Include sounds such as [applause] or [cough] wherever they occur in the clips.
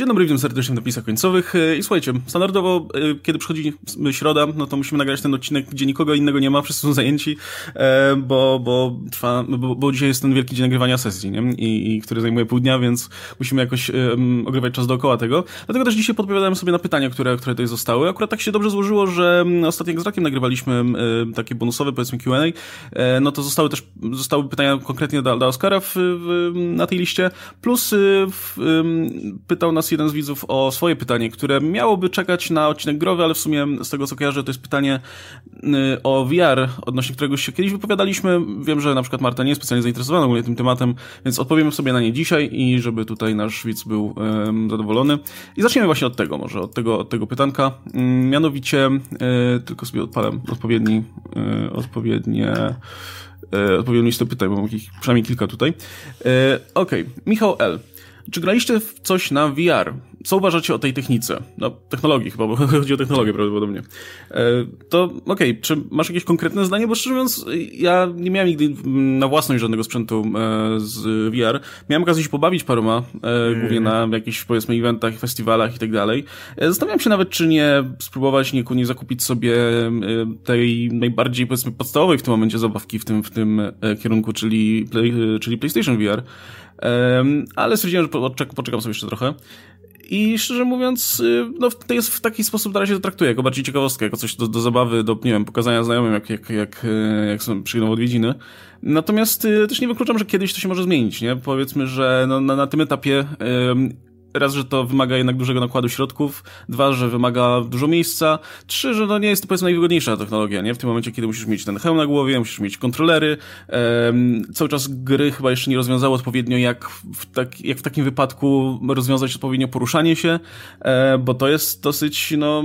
Dzień dobry, witam serdecznie w napisach końcowych. E, I słuchajcie, standardowo, e, kiedy przychodzi środa, no to musimy nagrać ten odcinek, gdzie nikogo innego nie ma, [laughs] wszyscy są zajęci, e, bo, bo trwa, bo, bo dzisiaj jest ten wielki dzień nagrywania sesji, nie? I, i który zajmuje pół dnia, więc musimy jakoś um, ogrywać czas dookoła tego. Dlatego też dzisiaj podpowiadałem sobie na pytania, które, które tutaj zostały. Akurat tak się dobrze złożyło, że ostatnio z Rakiem nagrywaliśmy takie bonusowe, powiedzmy Q&A, no to zostały też, zostały pytania konkretnie dla, dla Oskara w, w, na tej liście, plus pytał nas jeden z widzów o swoje pytanie, które miałoby czekać na odcinek growy, ale w sumie z tego co kojarzę, to jest pytanie y, o VR, odnośnie którego się kiedyś wypowiadaliśmy. Wiem, że na przykład Marta nie jest specjalnie zainteresowana ogólnie tym tematem, więc odpowiemy sobie na nie dzisiaj i żeby tutaj nasz widz był um, zadowolony. I zaczniemy właśnie od tego, może od tego, od tego pytanka. Um, mianowicie, um, tylko sobie odpalam odpowiedni, um, odpowiednie odpowiednią listę pytań, bo mam ich przynajmniej kilka tutaj. Okej, okay. Michał L. Czy graliście w coś na VR? Co uważacie o tej technice? No, technologii chyba, bo [laughs] chodzi o technologię prawdopodobnie. E, to okej, okay, czy masz jakieś konkretne zdanie? Bo szczerze mówiąc, ja nie miałem nigdy na własność żadnego sprzętu e, z VR. Miałem okazję się pobawić paroma, mm. głównie na jakichś powiedzmy eventach, festiwalach i tak dalej. Zastanawiam się nawet, czy nie spróbować nie, nie zakupić sobie tej najbardziej powiedzmy podstawowej w tym momencie zabawki w tym, w tym kierunku, czyli, czyli PlayStation VR. Ale stwierdziłem, że poczekam sobie jeszcze trochę. I szczerze mówiąc, y, no to jest w taki sposób na razie to traktuję, jako bardziej ciekawostkę, jako coś do, do zabawy, do, nie wiem, pokazania znajomym, jak, jak, jak, y, jak są, przyjdą odwiedziny. Natomiast y, też nie wykluczam, że kiedyś to się może zmienić, nie? Powiedzmy, że no, na, na tym etapie raz, że to wymaga jednak dużego nakładu środków, dwa, że wymaga dużo miejsca, trzy, że no nie jest to powiedzmy najwygodniejsza technologia, nie? W tym momencie, kiedy musisz mieć ten hełm na głowie, musisz mieć kontrolery, um, cały czas gry chyba jeszcze nie rozwiązały odpowiednio, jak w, tak, jak w takim wypadku rozwiązać odpowiednio poruszanie się, e, bo to jest dosyć, no,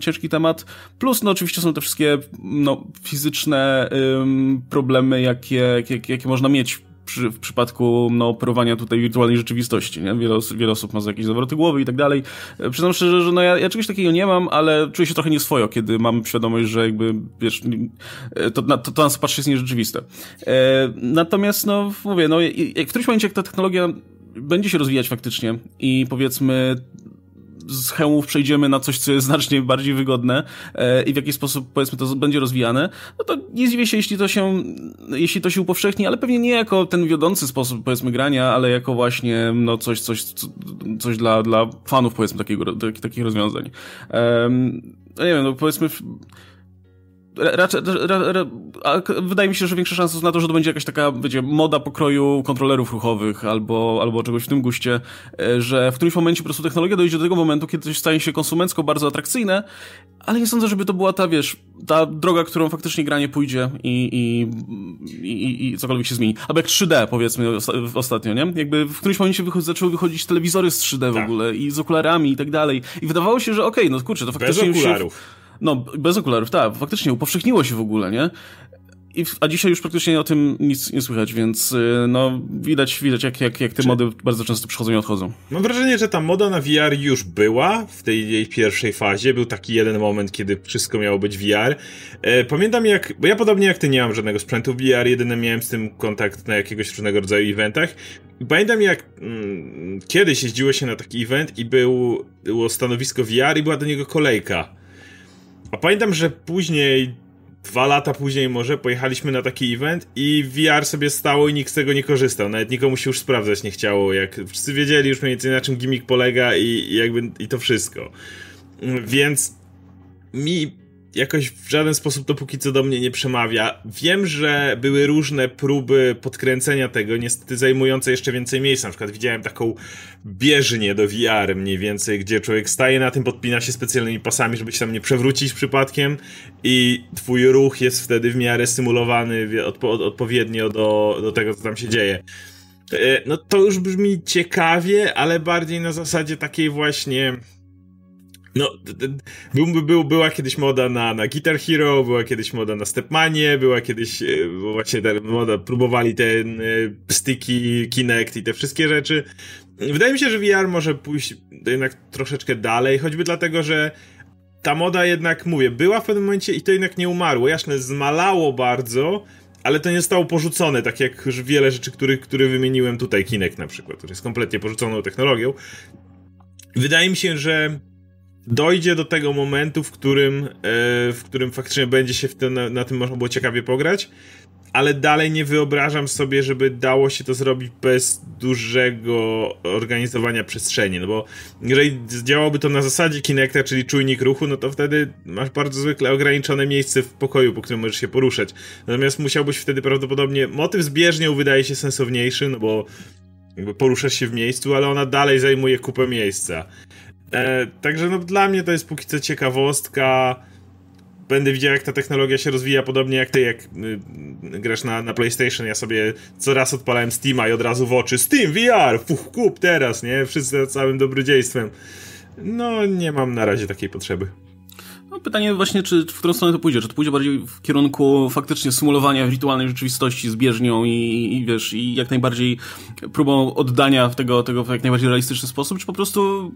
ciężki temat. Plus, no, oczywiście są te wszystkie, no, fizyczne um, problemy, jakie, jakie, jakie można mieć przy, w przypadku no, operowania tutaj wirtualnej rzeczywistości, nie? Wiele, wiele osób ma jakieś zawroty głowy i tak dalej. Przyznam szczerze, że no, ja, ja czegoś takiego nie mam, ale czuję się trochę nieswojo, kiedy mam świadomość, że jakby, wiesz, to, to, to nas patrzy jest nierzeczywiste. E, natomiast, no, mówię, no, w którymś momencie, jak ta technologia będzie się rozwijać faktycznie i powiedzmy z hełmów przejdziemy na coś, co jest znacznie bardziej wygodne e, i w jaki sposób, powiedzmy, to będzie rozwijane, no to nie zdziwię się, jeśli to się, jeśli to się upowszechni, ale pewnie nie jako ten wiodący sposób, powiedzmy, grania, ale jako właśnie, no, coś, coś, coś dla, dla fanów, powiedzmy, takiego, takich rozwiązań. no nie wiem, no, powiedzmy, raczej, ra, ra, wydaje mi się, że większa szansa jest na to, że to będzie jakaś taka, wiecie, moda pokroju kontrolerów ruchowych albo, albo czegoś w tym guście, e, że w którymś momencie po prostu technologia dojdzie do tego momentu, kiedy coś staje się konsumencko bardzo atrakcyjne, ale nie sądzę, żeby to była ta, wiesz, ta droga, którą faktycznie granie pójdzie i, i, i, i cokolwiek się zmieni. Albo jak 3D, powiedzmy, ostatnio, nie? Jakby w którymś momencie wychod zaczęły wychodzić telewizory z 3D w tak. ogóle i z okularami i tak dalej. I wydawało się, że okej, okay, no kurczę, to faktycznie Bez okularów. Się no, bez okularów, tak, faktycznie upowszechniło się w ogóle, nie? I, a dzisiaj już praktycznie o tym nic nie słychać, więc y, no widać, widać jak, jak, jak te Czy... mody bardzo często przychodzą i odchodzą. Mam wrażenie, że ta moda na VR już była w tej jej pierwszej fazie. Był taki jeden moment, kiedy wszystko miało być VR. E, pamiętam jak, bo ja podobnie jak ty nie mam żadnego sprzętu VR, jedynie miałem z tym kontakt na jakiegoś różnego rodzaju eventach. Pamiętam jak mm, kiedyś jeździło się na taki event i był, było stanowisko VR i była do niego kolejka. A pamiętam, że później, dwa lata później może, pojechaliśmy na taki event i VR sobie stało i nikt z tego nie korzystał. Nawet nikomu się już sprawdzać nie chciało. Jak wszyscy wiedzieli już mniej więcej na czym gimmick polega i, i jakby i to wszystko. Więc mi jakoś w żaden sposób to póki co do mnie nie przemawia. Wiem, że były różne próby podkręcenia tego, niestety zajmujące jeszcze więcej miejsca. Na przykład widziałem taką bieżnię do VR mniej więcej, gdzie człowiek staje na tym, podpina się specjalnymi pasami, żeby się tam nie przewrócić przypadkiem i twój ruch jest wtedy w miarę symulowany odpo odpowiednio do, do tego, co tam się dzieje. E, no to już brzmi ciekawie, ale bardziej na zasadzie takiej właśnie no, był, był, była kiedyś moda na, na Guitar Hero, była kiedyś moda na Stepmanie, była kiedyś e, właśnie ta moda, próbowali te e, sticky, Kinect i te wszystkie rzeczy. Wydaje mi się, że VR może pójść jednak troszeczkę dalej, choćby dlatego, że ta moda jednak, mówię, była w pewnym momencie i to jednak nie umarło. Jasne, zmalało bardzo, ale to nie zostało porzucone, tak jak już wiele rzeczy, które, które wymieniłem tutaj, Kinect na przykład, który jest kompletnie porzuconą technologią. wydaje mi się, że dojdzie do tego momentu, w którym, e, w którym faktycznie będzie się w na, na tym można było ciekawie pograć, ale dalej nie wyobrażam sobie, żeby dało się to zrobić bez dużego organizowania przestrzeni, no bo jeżeli działałoby to na zasadzie Kinecta, czyli czujnik ruchu, no to wtedy masz bardzo zwykle ograniczone miejsce w pokoju, po którym możesz się poruszać. Natomiast musiałbyś wtedy prawdopodobnie, motyw z bieżnią wydaje się sensowniejszy, no bo jakby poruszasz się w miejscu, ale ona dalej zajmuje kupę miejsca. E, także no dla mnie to jest póki co ciekawostka. Będę widział, jak ta technologia się rozwija, podobnie jak ty, jak y, grasz na, na PlayStation. Ja sobie co raz odpalałem Steama i od razu w oczy Steam VR, fuch, kup teraz, nie? Wszyscy całym dobrodziejstwem. No, nie mam na razie takiej potrzeby. No, pytanie właśnie, czy w którą stronę to pójdzie? Czy to pójdzie bardziej w kierunku faktycznie symulowania wirtualnej rzeczywistości z bieżnią i, i wiesz, i jak najbardziej próbą oddania tego, tego w jak najbardziej realistyczny sposób, czy po prostu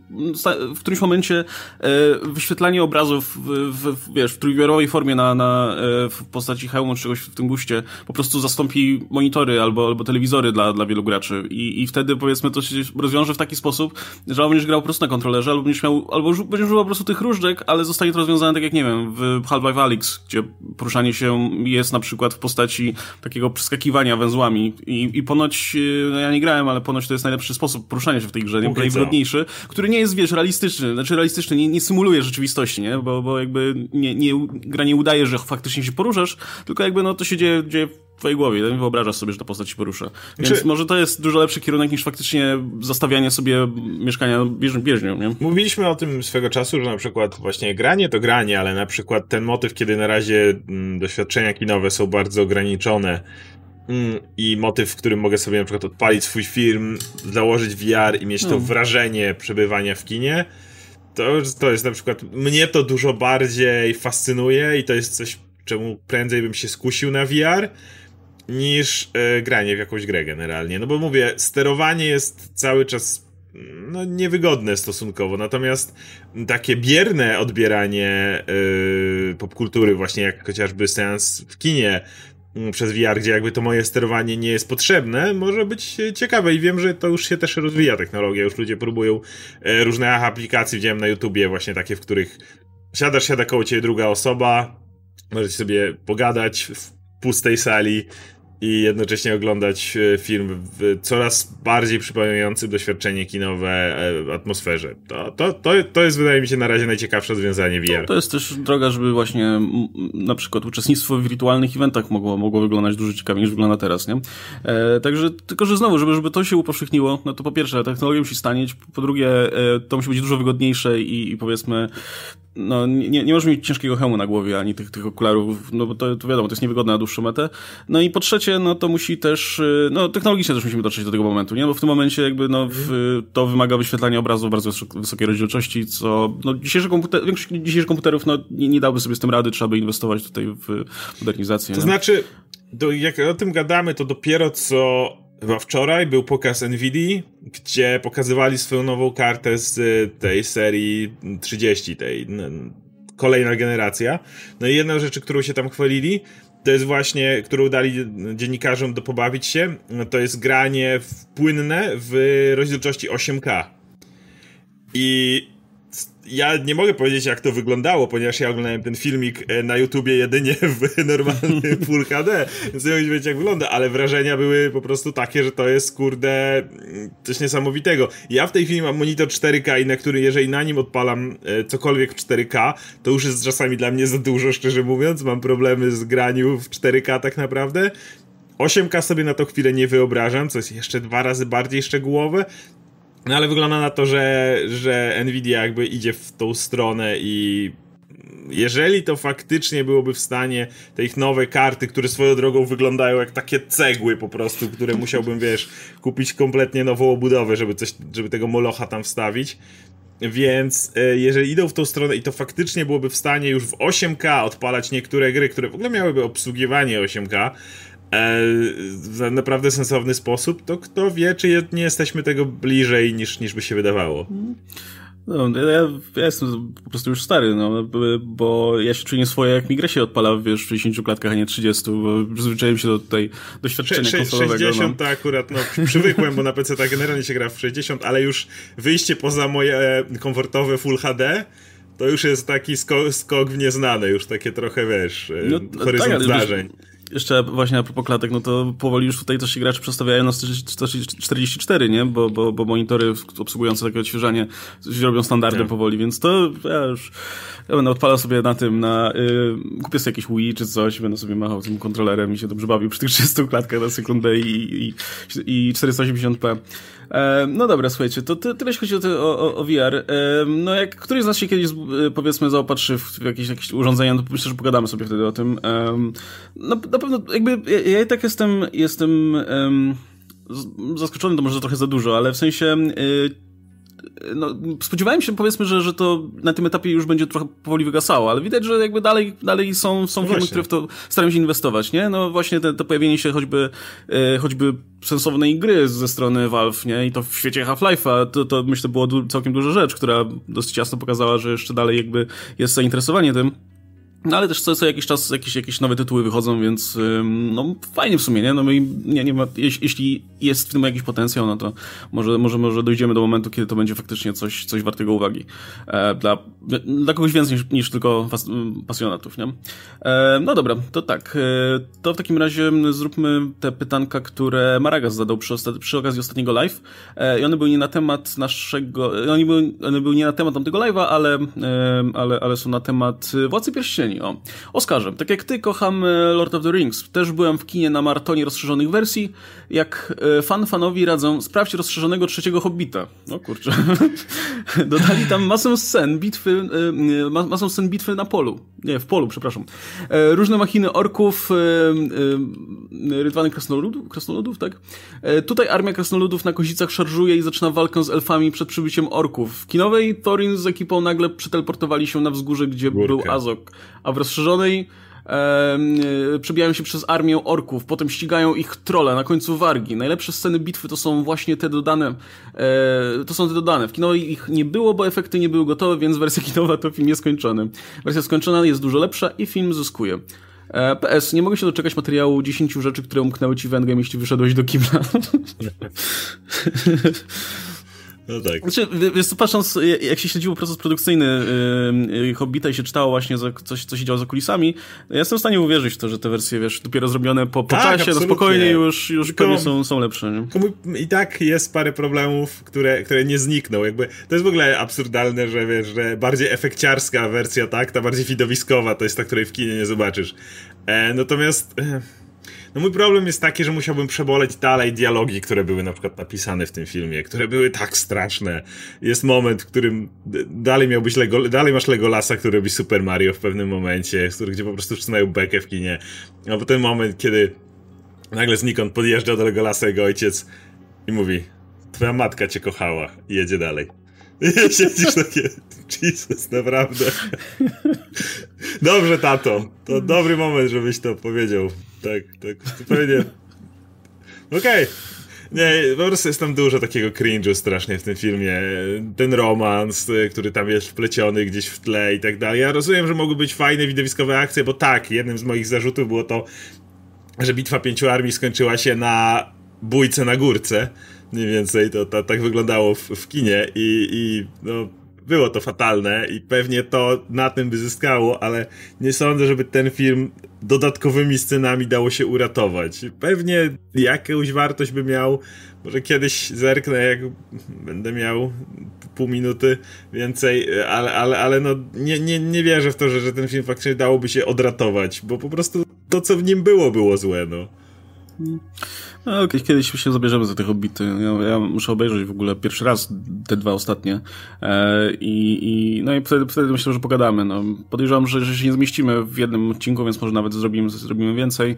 w którymś momencie e, wyświetlanie obrazów w, w, wiesz, w trójwymiarowej formie na, na, e, w postaci hełmu czy czegoś w tym guście po prostu zastąpi monitory albo, albo telewizory dla, dla wielu graczy I, i wtedy powiedzmy to się rozwiąże w taki sposób, że albo będziesz grał po prostu na kontrolerze, albo będziesz miał, albo będziesz używał po prostu tych różdżek, ale zostanie to rozwiązane tak jak, nie wiem, w Half-Life Alyx, gdzie poruszanie się jest na przykład w postaci takiego przeskakiwania węzłami i, i ponoć, no ja nie grałem, ale ponoć to jest najlepszy sposób poruszania się w tej grze, nie? najwygodniejszy, który nie jest, wiesz, realistyczny, znaczy realistyczny, nie, nie symuluje rzeczywistości, nie? Bo, bo jakby nie, nie, gra nie udaje, że faktycznie się poruszasz, tylko jakby no to się dzieje, dzieje twojej głowie, nie wyobrażasz sobie, że ta postać się porusza. Więc Czy... może to jest dużo lepszy kierunek niż faktycznie zastawianie sobie mieszkania bież, bieżnią, nie? Mówiliśmy o tym swego czasu, że na przykład właśnie granie to granie, ale na przykład ten motyw, kiedy na razie mm, doświadczenia kinowe są bardzo ograniczone mm, i motyw, w którym mogę sobie na przykład odpalić swój film, założyć VR i mieć to no. wrażenie przebywania w kinie, to, to jest na przykład, mnie to dużo bardziej fascynuje i to jest coś, czemu prędzej bym się skusił na VR, niż e, granie w jakąś grę generalnie. No bo mówię, sterowanie jest cały czas no, niewygodne stosunkowo, natomiast takie bierne odbieranie yy, popkultury, właśnie jak chociażby seans w kinie yy, przez VR, gdzie jakby to moje sterowanie nie jest potrzebne, może być ciekawe. I wiem, że to już się też rozwija technologia, już ludzie próbują yy, różne aplikacji, widziałem na YouTubie właśnie takie, w których siadasz, siada koło ciebie druga osoba, możecie sobie pogadać w pustej sali, i jednocześnie oglądać e, film w coraz bardziej przypominający doświadczenie kinowe e, atmosferze. To, to, to, to jest, wydaje mi się, na razie najciekawsze rozwiązanie VR. To, to jest też droga, żeby właśnie na przykład uczestnictwo w wirtualnych eventach mogło, mogło wyglądać dużo ciekawiej niż wygląda teraz, nie? E, także, tylko że znowu, żeby, żeby to się upowszechniło, no to po pierwsze, technologia musi stanieć, po drugie, e, to musi być dużo wygodniejsze i, i powiedzmy, no, nie, nie możesz mieć ciężkiego hełmu na głowie, ani tych, tych okularów, no bo to, to wiadomo, to jest niewygodne na dłuższą metę. No i po trzecie, no to musi też, y, no technologicznie też musimy dotrzeć do tego momentu, nie? Bo w tym momencie jakby, no, w, to wymaga wyświetlania obrazów bardzo wysokiej rozdzielczości, co, no, dzisiejszy komputer, większość dzisiejszych komputerów, no, nie, nie dałby sobie z tym rady, trzeba by inwestować tutaj w modernizację. To nie? znaczy, do, jak o tym gadamy, to dopiero co chyba wczoraj był pokaz Nvidia, gdzie pokazywali swoją nową kartę z tej serii 30, tej kolejna generacja. No i jedna rzecz, którą się tam chwalili, to jest właśnie, którą dali dziennikarzom do pobawić się, to jest granie w płynne w rozdzielczości 8K. I ja nie mogę powiedzieć, jak to wyglądało, ponieważ ja oglądałem ten filmik e, na YouTubie jedynie w [laughs] normalnym [laughs] Full HD, więc nie mogę wiedzieć, jak wygląda, ale wrażenia były po prostu takie, że to jest, kurde, coś niesamowitego. Ja w tej chwili mam monitor 4K i na który, jeżeli na nim odpalam e, cokolwiek w 4K, to już jest czasami dla mnie za dużo, szczerze mówiąc. Mam problemy z graniu w 4K tak naprawdę. 8K sobie na to chwilę nie wyobrażam, co jest jeszcze dwa razy bardziej szczegółowe. No ale wygląda na to, że, że Nvidia jakby idzie w tą stronę i jeżeli to faktycznie byłoby w stanie te ich nowe karty, które swoją drogą wyglądają jak takie cegły po prostu, które musiałbym, wiesz, kupić kompletnie nową obudowę, żeby coś, żeby tego molocha tam wstawić. Więc e, jeżeli idą w tą stronę i to faktycznie byłoby w stanie już w 8K odpalać niektóre gry, które w ogóle miałyby obsługiwanie 8K, e, w naprawdę sensowny sposób, to kto wie, czy nie jesteśmy tego bliżej niż, niż by się wydawało. No, ja, ja, jestem po prostu już stary, no, bo ja się czuję swoje, jak mi gra się odpala, wiesz, w 60 klatkach, a nie 30, bo przyzwyczaiłem się do tutaj doświadczenia konsolowego. 60 no. to akurat, no, przywykłem, bo na PC tak generalnie się gra w 60, ale już wyjście poza moje komfortowe Full HD, to już jest taki skok, skok w nieznane, już takie trochę, wiesz, no, horyzont tak, zdarzeń. Wiesz, jeszcze właśnie a propos klatek, no to powoli już tutaj też się gracze przestawiają na 144, nie? Bo, bo, bo monitory obsługujące takie odświeżanie robią standardem tak. powoli, więc to ja już ja będę odpalał sobie na tym, na y, kupię sobie jakieś Wii czy coś, będę sobie machał tym kontrolerem i się dobrze bawił przy tych 30 klatkach na sekundę i, i, i 480p. E, no dobra, słuchajcie, to tyle jeśli chodzi o, o, o VR. E, no jak któryś z nas się kiedyś, e, powiedzmy, zaopatrzy w jakieś, jakieś urządzenia, to myślę, że pogadamy sobie wtedy o tym. No na pewno, jakby, ja, ja i tak jestem, jestem zaskoczony, to może trochę za dużo, ale w sensie no, spodziewałem się powiedzmy, że, że to na tym etapie już będzie trochę powoli wygasało, ale widać, że jakby dalej, dalej są, są firmy, które w to starają się inwestować, nie? No właśnie to, to pojawienie się choćby, e, choćby sensownej gry ze strony Valve, nie? I to w świecie Half-Life'a, to, to myślę było du całkiem duża rzecz, która dosyć jasno pokazała, że jeszcze dalej jakby jest zainteresowanie tym. No ale też co, co jakiś czas jakieś, jakieś nowe tytuły wychodzą, więc no fajnie w sumie, nie? No nie, nie ma, jeśli jest w tym jakiś potencjał, no to może, może, może dojdziemy do momentu, kiedy to będzie faktycznie coś, coś wartego uwagi. E, dla, dla kogoś więcej niż, niż tylko pas, pasjonatów, nie? E, no dobra, to tak. E, to w takim razie zróbmy te pytanka, które Maragas zadał przy, przy okazji ostatniego live. E, I one były nie na temat naszego, one były, one były nie na temat tamtego live'a, ale, e, ale, ale są na temat Władcy Pierścieni o. Oskarze, tak jak ty kocham e, Lord of the Rings. Też byłem w kinie na maratonie rozszerzonych wersji. Jak e, fan fanowi radzę, sprawdź rozszerzonego trzeciego Hobbita. O kurczę. [laughs] Dodali tam masę scen bitwy, e, masę scen bitwy na polu. Nie, w polu, przepraszam. Różne machiny orków, rydwany krasnoludów, krasnoludów, tak? Tutaj armia krasnoludów na kozicach szarżuje i zaczyna walkę z elfami przed przybyciem orków. W kinowej Thorin z ekipą nagle przeteleportowali się na wzgórze, gdzie Górkę. był Azok a w rozszerzonej e, przebijają się przez armię orków, potem ścigają ich trolle, na końcu wargi. Najlepsze sceny bitwy to są właśnie te dodane, e, to są te dodane. W kinowej ich nie było, bo efekty nie były gotowe, więc wersja [laughs] kinowa to film nieskończony. Wersja skończona jest dużo lepsza i film zyskuje. E, PS, nie mogę się doczekać materiału 10 rzeczy, które umknęły ci w Endgame, jeśli wyszedłeś do kibla. [laughs] No tak. Znaczy, wiesz patrząc, jak się śledziło proces produkcyjny yy, Hobbita i się czytało właśnie za coś, co się działo za kulisami, ja jestem w stanie uwierzyć w to, że te wersje, wiesz, dopiero zrobione po, po tak, czasie, absolutnie. no spokojnie już, już pewnie są, są lepsze. Nie? I tak jest parę problemów, które, które nie znikną. Jakby, to jest w ogóle absurdalne, że wiesz, że bardziej efekciarska wersja, tak, ta bardziej widowiskowa, to jest ta, której w kinie nie zobaczysz. E, natomiast... E, no mój problem jest taki, że musiałbym przeboleć dalej dialogi, które były na przykład napisane w tym filmie, które były tak straszne. Jest moment, w którym dalej miałbyś Lego, dalej masz Legolasa, który robi Super Mario w pewnym momencie, gdzie po prostu wszyscy bekę w kinie. A potem moment, kiedy nagle znikąd podjeżdża do Legolasa jego ojciec i mówi twoja matka cię kochała i jedzie dalej. Siedzisz takie, Jesus, naprawdę. Dobrze, tato. To dobry moment, żebyś to powiedział. Tak, tak, zupełnie. Okej. Okay. Nie, po prostu jest tam dużo takiego cringe'u strasznie w tym filmie. Ten romans, który tam jest wpleciony gdzieś w tle i tak dalej. Ja rozumiem, że mogły być fajne widowiskowe akcje, bo tak, jednym z moich zarzutów było to, że bitwa pięciu armii skończyła się na bójce na górce. Mniej więcej to, tak wyglądało w, w kinie i, i no, było to fatalne i pewnie to na tym by zyskało, ale nie sądzę, żeby ten film dodatkowymi scenami dało się uratować. Pewnie jakąś wartość by miał, może kiedyś zerknę, jak będę miał pół minuty więcej, ale, ale, ale no nie, nie, nie wierzę w to, że, że ten film faktycznie dałoby się odratować, bo po prostu to, co w nim było, było złe, no. No, kiedyś się zabierzemy za te Hobbity. Ja, ja, muszę obejrzeć w ogóle pierwszy raz te dwa ostatnie. E, i, i, no i wtedy, wtedy myślę, że pogadamy. No, podejrzewam, że, że się nie zmieścimy w jednym odcinku, więc może nawet zrobimy, zrobimy więcej.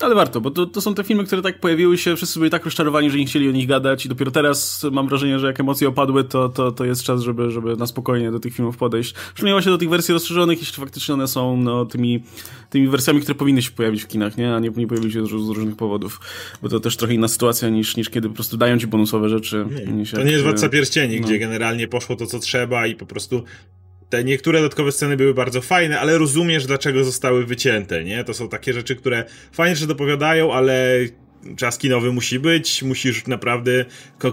Ale warto, bo to, to są te filmy, które tak pojawiły się, wszyscy byli tak rozczarowani, że nie chcieli o nich gadać i dopiero teraz mam wrażenie, że jak emocje opadły, to, to, to jest czas, żeby, żeby na spokojnie do tych filmów podejść. Przynajmniej się do tych wersji rozszerzonych, jeśli faktycznie one są no, tymi, tymi wersjami, które powinny się pojawić w kinach, nie? a nie, nie pojawiły się z różnych powodów. Bo to to też trochę inna sytuacja niż, niż kiedy po prostu dają ci bonusowe rzeczy. To nie jest Władca Pierścieni, no. gdzie generalnie poszło to, co trzeba i po prostu te niektóre dodatkowe sceny były bardzo fajne, ale rozumiesz, dlaczego zostały wycięte, nie? To są takie rzeczy, które fajnie, że dopowiadają, ale czas kinowy musi być, musisz naprawdę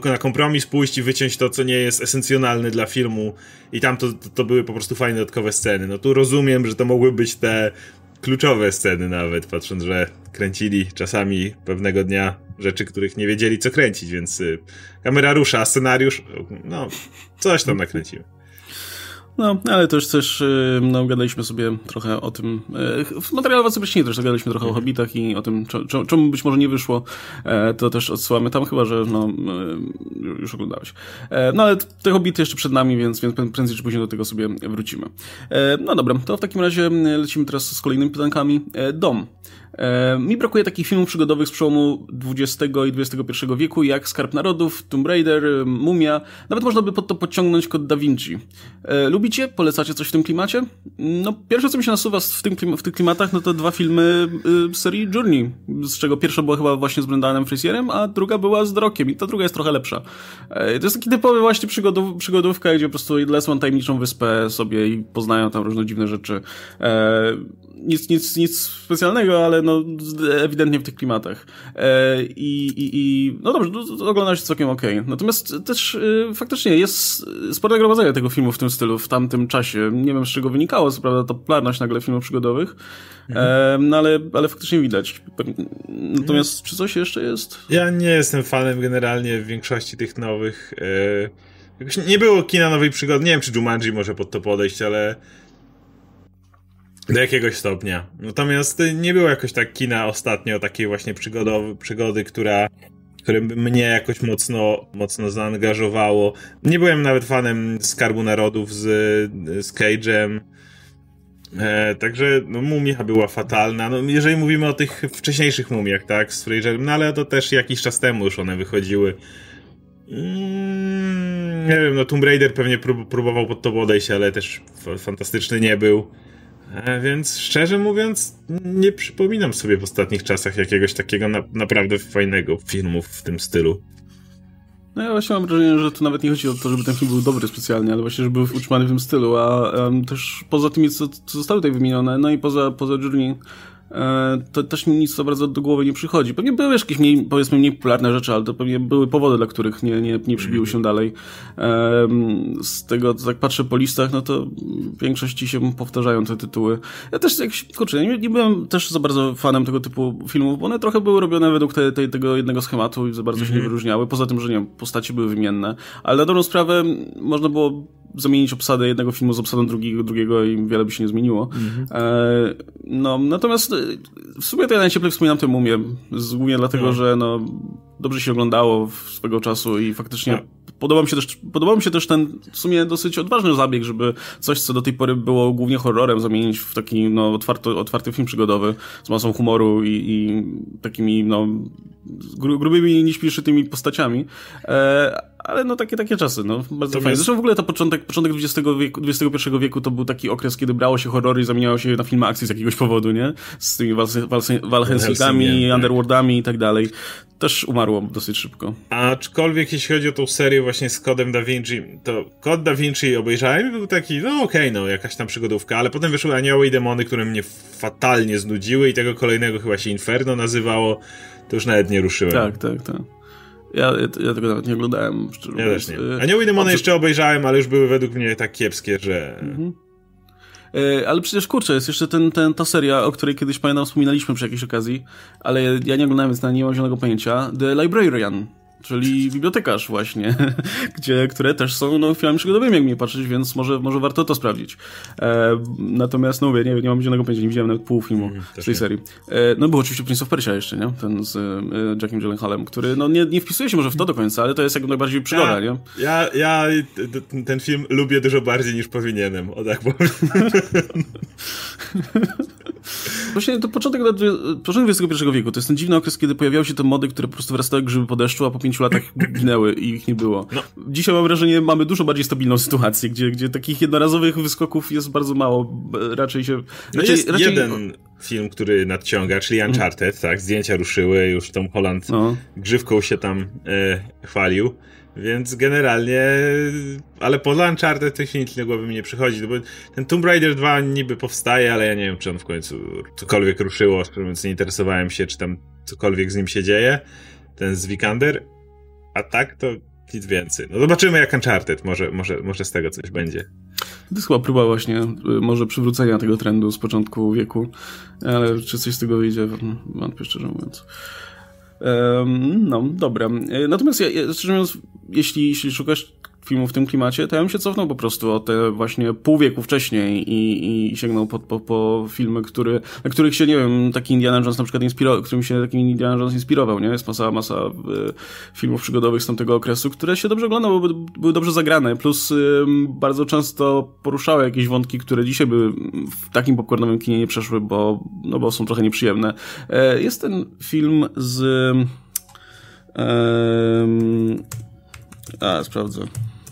na kompromis pójść i wyciąć to, co nie jest esencjonalne dla filmu i tam to, to, to były po prostu fajne dodatkowe sceny. No tu rozumiem, że to mogły być te kluczowe sceny nawet, patrząc, że kręcili czasami pewnego dnia rzeczy, których nie wiedzieli co kręcić, więc y, kamera rusza, scenariusz, no coś tam nakręcimy. No, ale też też, y, no, gadaliśmy sobie trochę o tym, y, w materiale Władcy też gadaliśmy trochę o mhm. Hobbitach i o tym, czemu być może nie wyszło, e, to też odsyłamy tam, chyba, że no, y, już oglądałeś. E, no, ale te Hobbity jeszcze przed nami, więc, więc prędzej czy później do tego sobie wrócimy. E, no dobra, to w takim razie lecimy teraz z kolejnymi pytankami. Dom. E, mi brakuje takich filmów przygodowych z przełomu XX i XXI wieku, jak Skarb Narodów, Tomb Raider, Mumia. Nawet można by pod to podciągnąć kod Da Vinci. E, lubicie? Polecacie coś w tym klimacie? No, pierwsze, co mi się nasuwa w, tym, w tych klimatach, no to dwa filmy y, serii Journey, z czego pierwsza była chyba właśnie z Brendanem Frasierem, a druga była z Drokiem i ta druga jest trochę lepsza. E, to jest taki typowy właśnie przygodów, przygodówka, gdzie po prostu Les mam tajemniczą wyspę sobie i poznają tam różne dziwne rzeczy. Nic, nic, nic specjalnego, ale no, ewidentnie w tych klimatach. E, i, i, I, no dobrze, to, ogląda się całkiem okej. Okay. Natomiast też y, faktycznie jest spore gromadzenie tego filmu w tym stylu, w tamtym czasie. Nie wiem, z czego wynikało, co prawda, to popularność nagle filmów przygodowych, mhm. e, no ale, ale faktycznie widać. Natomiast czy coś jeszcze jest? Ja nie jestem fanem generalnie w większości tych nowych. E, nie było kina nowej przygody. Nie wiem, czy Jumanji może pod to podejść, ale do jakiegoś stopnia. Natomiast nie było jakoś tak kina ostatnio, takiej właśnie przygodowy, przygody, która które mnie jakoś mocno, mocno zaangażowało. Nie byłem nawet fanem Skarbu Narodów z, z Cage'em. E, także no, mumia była fatalna. No, jeżeli mówimy o tych wcześniejszych mumiach, tak, z Fraserem, no ale to też jakiś czas temu już one wychodziły. Mm, nie wiem, no Tomb Raider pewnie prób próbował pod to podejść, ale też fantastyczny nie był. E, więc szczerze mówiąc, nie przypominam sobie w ostatnich czasach jakiegoś takiego na, naprawdę fajnego filmu w tym stylu. No ja właśnie mam wrażenie, że to nawet nie chodzi o to, żeby ten film był dobry specjalnie, ale właśnie, żeby był utrzymany w tym stylu, a um, też poza tymi, co, co zostały tutaj wymienione, no i poza, poza Journey to też mi nic za bardzo do głowy nie przychodzi. Pewnie były jakieś mniej, powiedzmy, mniej popularne rzeczy, ale to pewnie były powody, dla których nie, nie, nie przybiły się dalej. Z tego, co tak patrzę po listach, no to w większości się powtarzają te tytuły. Ja też, jak, kurczę, nie, nie byłem też za bardzo fanem tego typu filmów, bo one trochę były robione według te, te, tego jednego schematu i za bardzo się nie mhm. wyróżniały. Poza tym, że nie wiem, postacie były wymienne. Ale na dobrą sprawę można było zamienić obsadę jednego filmu z obsadą drugiego, drugiego i wiele by się nie zmieniło. Mhm. E, no, natomiast e, w sumie to ja najcieplej wspominam tę mumię, głównie dlatego, no. że no, dobrze się oglądało swego czasu i faktycznie no. podoba mi się też, podobał mi się też ten w sumie dosyć odważny zabieg, żeby coś, co do tej pory było głównie horrorem, zamienić w taki no, otwarto, otwarty film przygodowy z masą humoru i, i takimi no, gru, grubymi, nieśpieszytymi postaciami. E, ale no takie, takie czasy, no bardzo fajnie. Zresztą w ogóle to początek, początek XX wieku, XXI wieku to był taki okres, kiedy brało się horrory i zamieniało się na filmy akcji z jakiegoś powodu, nie? Z tymi Valhensingami, Underworldami i tak dalej. Też umarło dosyć szybko. Aczkolwiek jeśli chodzi o tą serię właśnie z kodem Da Vinci, to kod Da Vinci obejrzałem i był taki, no okej, okay, no jakaś tam przygodówka, ale potem wyszły Anioły i Demony, które mnie fatalnie znudziły i tego kolejnego chyba się Inferno nazywało, to już nawet nie ruszyłem. Tak, tak, tak. Ja, ja tego nawet nie oglądałem. Ja też nie. Anioły i Demony jeszcze obejrzałem, ale już były według mnie tak kiepskie, że... Mhm. E, ale przecież kurczę, jest jeszcze ten, ten, ta seria, o której kiedyś pamiętam wspominaliśmy przy jakiejś okazji, ale ja nie oglądałem, więc nie mam zielonego pojęcia. The Librarian czyli bibliotekarz właśnie, [laughs] gdzie, które też są no, filmami przygodowymi, jak mnie patrzeć, więc może, może warto to sprawdzić. E, natomiast, no mówię, nie, nie mam zielonego pojęcia, nie widziałem nawet pół filmu mm, z tej nie. serii. E, no był oczywiście Prince of Persia jeszcze, nie? Ten z e, Jackiem Gyllenhaalem, który no nie, nie wpisuje się może w to do końca, ale to jest jak najbardziej przygoda, ja, nie? Ja, ja ten film lubię dużo bardziej niż powinienem, o tak powiem. [laughs] Właśnie to początek, początek XXI wieku, to jest ten dziwny okres, kiedy pojawiały się te mody, które po prostu wyrastały jak grzyby po deszczu, a po pięciu latach ginęły i ich nie było. No. Dzisiaj mam wrażenie, mamy dużo bardziej stabilną sytuację, gdzie, gdzie takich jednorazowych wyskoków jest bardzo mało. Raczej się... No raczej, jest raczej... jeden film, który nadciąga, czyli Uncharted, tak, zdjęcia ruszyły, już Tom Holland no. grzywką się tam e, chwalił. Więc generalnie, ale po Uncharted chwili nic do głowy mi nie przychodzi, no bo ten Tomb Raider 2 niby powstaje, ale ja nie wiem, czy on w końcu cokolwiek ruszyło, więc nie interesowałem się, czy tam cokolwiek z nim się dzieje, ten z Vikander, a tak to nic więcej. No zobaczymy jak Uncharted, może, może, może z tego coś będzie. To jest chyba próba właśnie, y, może przywrócenia tego trendu z początku wieku, ale czy coś z tego wyjdzie, wątpię szczerze mówiąc. No, dobra. E, natomiast ja, ja, szczerze mówiąc, jeśli, jeśli szukasz filmu w tym klimacie, to ja bym się cofnął po prostu o te właśnie pół wieku wcześniej i, i sięgnął po, po, po filmy, który, na których się, nie wiem, taki Indiana Jones na przykład inspirował, którym się taki Indiana Jones inspirował, nie? Jest masa, masa y, filmów przygodowych z tamtego okresu, które się dobrze oglądały, bo były, dobrze zagrane, plus bardzo często poruszały jakieś wątki, które dzisiaj by w takim popcornowym kinie nie przeszły, bo, no bo są trochę nieprzyjemne. Y, jest ten film z... a, sprawdzę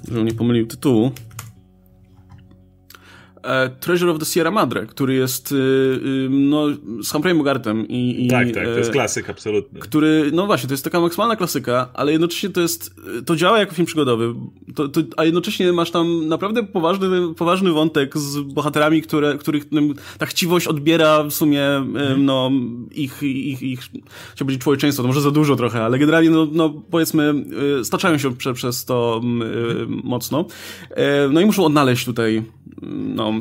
żebym nie pomylił tytułu. E, Treasure of the Sierra Madre, który jest y, y, no, z Humphreyem Bogartem i, i, Tak, tak, to jest e, klasyk absolutny. Który, no właśnie, to jest taka maksymalna klasyka, ale jednocześnie to jest, to działa jako film przygodowy, to, to, a jednocześnie masz tam naprawdę poważny, poważny wątek z bohaterami, które, których ta chciwość odbiera w sumie mhm. no, ich, ich, ich, chciałbym powiedzieć człowieczeństwo, to może za dużo trochę, ale generalnie, no, no powiedzmy, staczają się prze, przez to mocno. E, no i muszą odnaleźć tutaj no,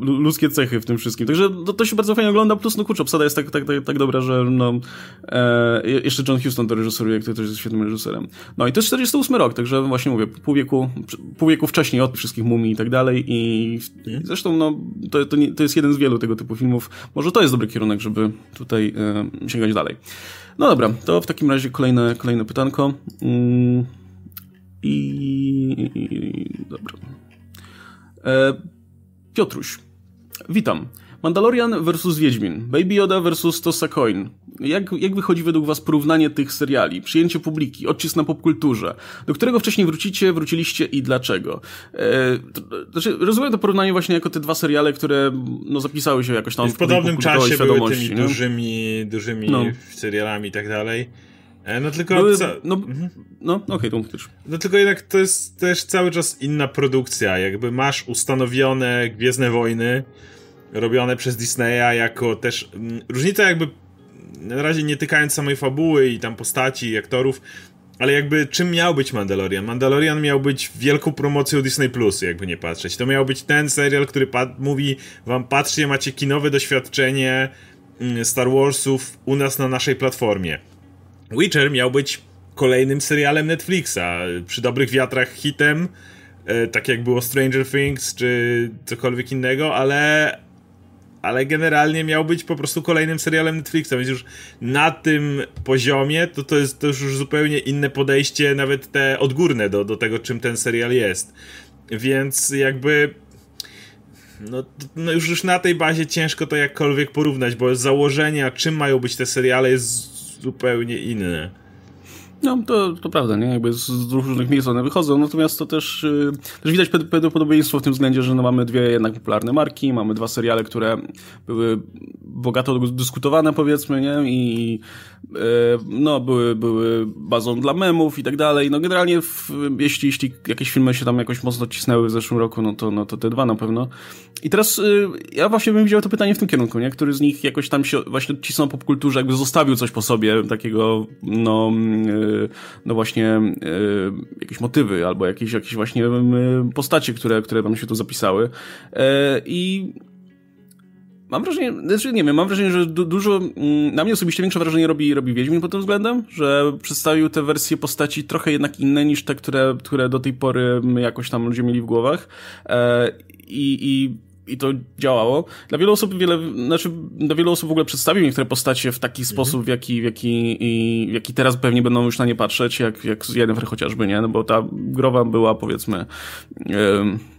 ludzkie cechy w tym wszystkim. Także to, to się bardzo fajnie ogląda, plus no kurczę, obsada jest tak, tak, tak, tak dobra, że no, e, jeszcze John Huston to reżyseruje, który też jest świetnym reżyserem. No i to jest 48 rok, także właśnie mówię, pół wieku, pół wieku wcześniej od wszystkich mumii i tak dalej i, i zresztą no, to, to, nie, to jest jeden z wielu tego typu filmów. Może to jest dobry kierunek, żeby tutaj e, sięgać dalej. No dobra, to w takim razie kolejne, kolejne pytanko. Mm, i, i, dobra. E, Piotruś. Witam. Mandalorian versus Wiedźmin. Baby Yoda versus Tosa Coin. Jak, jak wychodzi według was porównanie tych seriali? Przyjęcie publiki, odcisk na popkulturze. Do którego wcześniej wrócicie, wróciliście i dlaczego? E, to, znaczy, rozumiem to porównanie właśnie jako te dwa seriale, które no, zapisały się jakoś tam w, w podobnym czasie były tymi dużymi, dużymi no. serialami i tak dalej. E, no tylko. Były, ca... No, mhm. no okej, okay, to mówisz. No tylko jednak to jest też cały czas inna produkcja. Jakby masz ustanowione Gwiezdne Wojny, robione przez Disneya jako też. Mm, różnica jakby. Na razie nie tykając samej fabuły i tam postaci i aktorów, ale jakby czym miał być Mandalorian? Mandalorian miał być wielką promocją Disney Plus, jakby nie patrzeć. To miał być ten serial, który mówi wam, patrzcie, macie kinowe doświadczenie mm, Star Warsów u nas na naszej platformie. Witcher miał być kolejnym serialem Netflixa, przy dobrych wiatrach hitem, e, tak jak było Stranger Things czy cokolwiek innego, ale ale generalnie miał być po prostu kolejnym serialem Netflixa, więc już na tym poziomie to, to jest to już zupełnie inne podejście, nawet te odgórne do, do tego, czym ten serial jest. Więc jakby no, no już, już na tej bazie ciężko to jakkolwiek porównać, bo założenia, czym mają być te seriale jest zupełnie inne. No, to, to prawda, nie? Jakby z różnych miejsc one wychodzą, natomiast to też, yy, też widać pewne podobieństwo w tym względzie, że no mamy dwie jednak popularne marki, mamy dwa seriale, które były bogato dyskutowane, powiedzmy, nie? I yy, no, były, były bazą dla memów i tak dalej. No, generalnie w, jeśli, jeśli jakieś filmy się tam jakoś mocno cisnęły w zeszłym roku, no to, no to te dwa na pewno. I teraz yy, ja właśnie bym widział to pytanie w tym kierunku, nie? Który z nich jakoś tam się właśnie cisnął popkulturze, jakby zostawił coś po sobie, takiego, no, yy, no właśnie yy, jakieś motywy, albo jakieś, jakieś właśnie yy, postacie, które, które tam się tu zapisały. Yy, I Mam wrażenie, znaczy nie wiem, mam wrażenie, że du dużo, mm, na mnie osobiście większe wrażenie robi, robi Wiedźmin pod tym względem, że przedstawił te wersje postaci trochę jednak inne niż te, które, które do tej pory jakoś tam ludzie mieli w głowach. E, i, I i to działało. Dla wielu osób wiele, znaczy dla wielu osób w ogóle przedstawił niektóre postacie w taki mhm. sposób, w jaki, w jaki, i, w jaki teraz pewnie będą już na nie patrzeć, jak, jak z Yennefer chociażby, nie? No bo ta growa była powiedzmy, yy,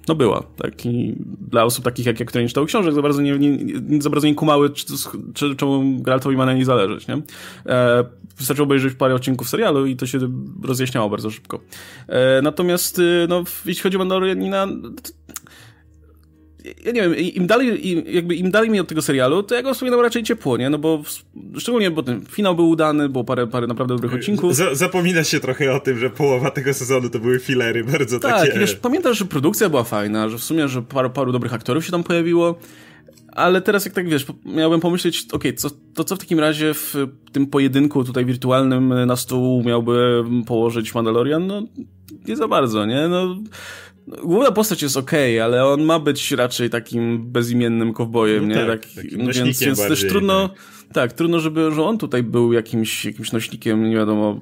no była, tak? I dla osób takich jak ja, które nie czytały książek, za bardzo nie, nie, za bardzo nie kumały, czy, czy, czemu Geraltowi ma na niej zależeć, nie? E, wystarczy obejrzeć parę odcinków serialu i to się rozjaśniało bardzo szybko. E, natomiast, y, no, jeśli chodzi o Mandalorianina, ja nie wiem, im dalej, im, jakby im dalej mi od tego serialu, to ja go wspominam raczej ciepło, nie? No bo szczególnie, bo ten finał był udany, było parę, parę naprawdę dobrych odcinków. Z, zapomina się trochę o tym, że połowa tego sezonu to były filery bardzo tak, takie... Tak, wiesz, pamiętasz, że produkcja była fajna, że w sumie, że paru, paru dobrych aktorów się tam pojawiło, ale teraz jak tak wiesz, miałbym pomyśleć, okej, okay, co, to co w takim razie w tym pojedynku tutaj wirtualnym na stół miałby położyć Mandalorian? No, nie za bardzo, nie? No Główna postać jest okej, okay, ale on ma być raczej takim bezimiennym kowbojem, no nie? Tak, tak więc, więc też trudno, tak. tak, trudno, żeby że on tutaj był jakimś, jakimś nośnikiem, nie wiadomo,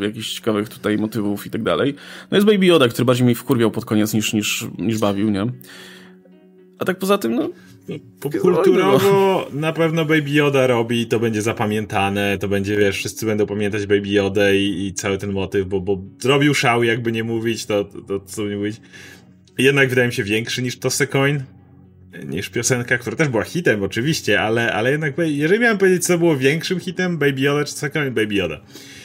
y, jakichś ciekawych tutaj motywów i tak dalej. No jest Baby Yoda, który bardziej mi wkurwiał pod koniec niż, niż, niż bawił, nie? A tak poza tym, no, Kulturowo [laughs] na pewno Baby Yoda robi i to będzie zapamiętane, to będzie, wiesz, wszyscy będą pamiętać Baby Yoda i, i cały ten motyw, bo, bo zrobił szał, jakby nie mówić, to, to, to co nie mówić. Jednak wydaje mi się większy niż Tosecoin, niż piosenka, która też była hitem oczywiście, ale, ale jednak, jeżeli miałem powiedzieć, co było większym hitem, Baby Yoda czy Tosecoin, Baby Yoda.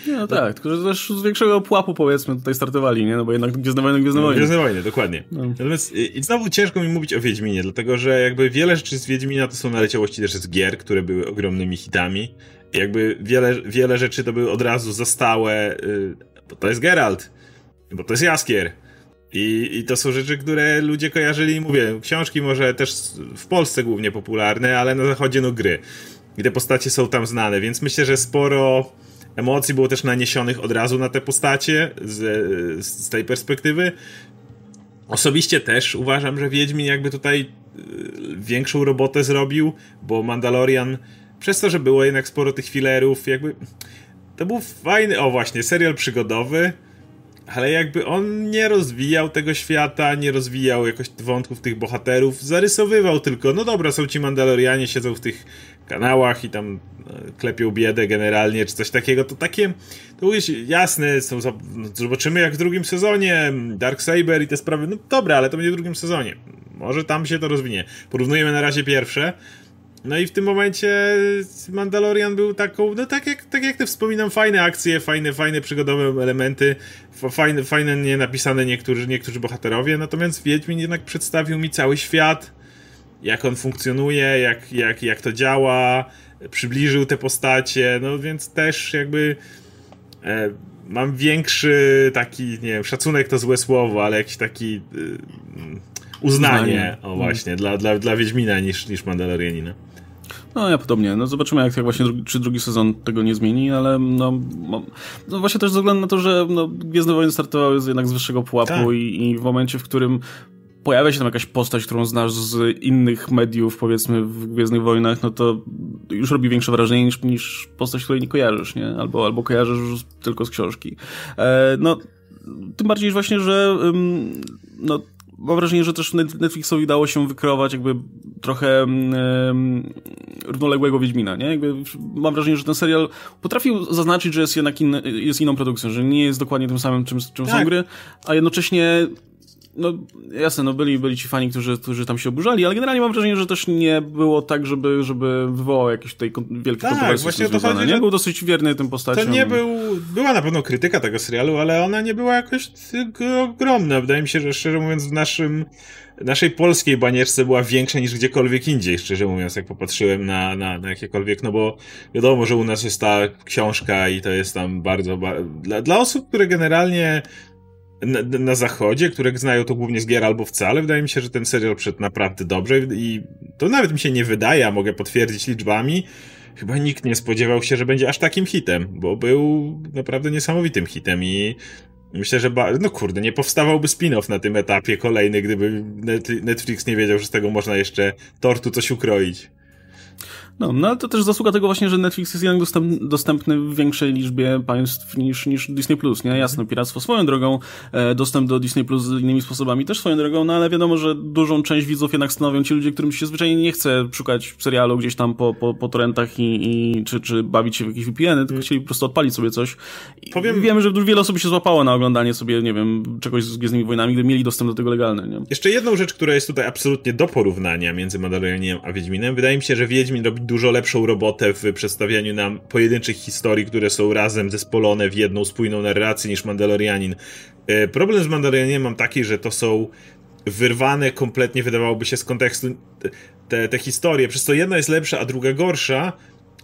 No tak, tylko że też z większego pułapu powiedzmy tutaj startowali, nie? No bo jednak Gwiezdne Wojny, Gwiezdne Wojny. Gwiezdne Wojny, dokładnie. No. Natomiast i znowu ciężko mi mówić o Wiedźminie, dlatego że jakby wiele rzeczy z Wiedźmina to są naleciałości też z gier, które były ogromnymi hitami. I jakby wiele, wiele rzeczy to były od razu zostałe, yy, bo to jest Geralt, bo to jest Jaskier. I, I to są rzeczy, które ludzie kojarzyli mówię, książki może też w Polsce głównie popularne, ale na zachodzie no gry. I te postacie są tam znane, więc myślę, że sporo emocji było też naniesionych od razu na te postacie z, z tej perspektywy. Osobiście też uważam, że Wiedźmin jakby tutaj y, większą robotę zrobił, bo Mandalorian przez to, że było jednak sporo tych filerów, jakby to był fajny, o właśnie, serial przygodowy, ale jakby on nie rozwijał tego świata, nie rozwijał jakoś wątków tych bohaterów, zarysowywał tylko, no dobra, są ci Mandalorianie, siedzą w tych kanałach i tam e, klepią biedę generalnie, czy coś takiego, to takie, to jest jasne, są, no, zobaczymy jak w drugim sezonie, Dark Saber i te sprawy, no dobra, ale to będzie w drugim sezonie, może tam się to rozwinie. Porównujemy na razie pierwsze, no i w tym momencie Mandalorian był taką, no tak jak, tak jak te wspominam, fajne akcje, fajne, fajne przygodowe elementy, fajne, fajne nie napisane niektórzy, niektórzy bohaterowie, natomiast Wiedźmin jednak przedstawił mi cały świat, jak on funkcjonuje, jak, jak, jak to działa, przybliżył te postacie, no więc też jakby e, mam większy taki, nie wiem, szacunek to złe słowo, ale jakiś taki e, uznanie, uznanie, o właśnie, dla, dla, dla Wiedźmina niż, niż Mandalorianina. No ja podobnie. No zobaczymy, jak, jak właśnie drugi, czy drugi sezon tego nie zmieni, ale no, no właśnie też ze względu na to, że no, Gwiezdne Wojny startowały z, jednak z wyższego pułapu tak. i, i w momencie, w którym pojawia się tam jakaś postać, którą znasz z innych mediów, powiedzmy w Gwiezdnych Wojnach, no to już robi większe wrażenie niż, niż postać, której nie kojarzysz, nie? Albo, albo kojarzysz już tylko z książki. E, no, tym bardziej właśnie, że no, mam wrażenie, że też Netflixowi udało się wykreować jakby trochę um, równoległego Wiedźmina, nie? Jakby mam wrażenie, że ten serial potrafił zaznaczyć, że jest jednak inny, jest inną produkcją, że nie jest dokładnie tym samym, czym, czym tak. są gry, a jednocześnie no jasne, no byli, byli ci fani, którzy, którzy tam się oburzali, ale generalnie mam wrażenie, że też nie było tak, żeby, żeby wywołał jakieś tutaj wielkie tak, kontrowersje właśnie to chodzi, nie? Był dosyć wierny tym postaciom. To nie był, była na pewno krytyka tego serialu, ale ona nie była jakoś ogromna. Wydaje mi się, że szczerze mówiąc w naszym naszej polskiej banierce była większa niż gdziekolwiek indziej, szczerze mówiąc, jak popatrzyłem na, na, na jakiekolwiek, no bo wiadomo, że u nas jest ta książka i to jest tam bardzo, dla, dla osób, które generalnie na, na zachodzie, które znają to głównie z gier albo wcale. Wydaje mi się, że ten serial przed naprawdę dobrze i to nawet mi się nie wydaje, a mogę potwierdzić liczbami. Chyba nikt nie spodziewał się, że będzie aż takim hitem, bo był naprawdę niesamowitym hitem i myślę, że ba- no kurde, nie powstawałby spin-off na tym etapie kolejny, gdyby Netflix nie wiedział, że z tego można jeszcze tortu coś ukroić. No, no ale to też zasługa tego właśnie, że Netflix jest jednak dostęp, dostępny w większej liczbie państw niż, niż Disney+. Plus, nie? Jasne, piractwo swoją drogą, e, dostęp do Disney Plus innymi sposobami też swoją drogą, no ale wiadomo, że dużą część widzów jednak stanowią ci ludzie, którym się zwyczajnie nie chce szukać serialu gdzieś tam po, po, po torrentach i, i czy, czy bawić się w jakieś VPN-y, tylko mm. chcieli po prostu odpalić sobie coś. I Powiem... Wiemy, że wiele osób się złapało na oglądanie sobie, nie wiem, czegoś z Gwiezdnymi Wojnami, gdy mieli dostęp do tego legalny, nie? Jeszcze jedną rzecz, która jest tutaj absolutnie do porównania między Mandalorianiem a Wiedźminem. Wydaje mi się, że Wiedźmin robi dużo lepszą robotę w przedstawianiu nam pojedynczych historii, które są razem zespolone w jedną spójną narrację niż Mandalorianin. E, problem z Mandalorianiem mam taki, że to są wyrwane kompletnie, wydawałoby się, z kontekstu te, te historie. Przez to jedna jest lepsza, a druga gorsza,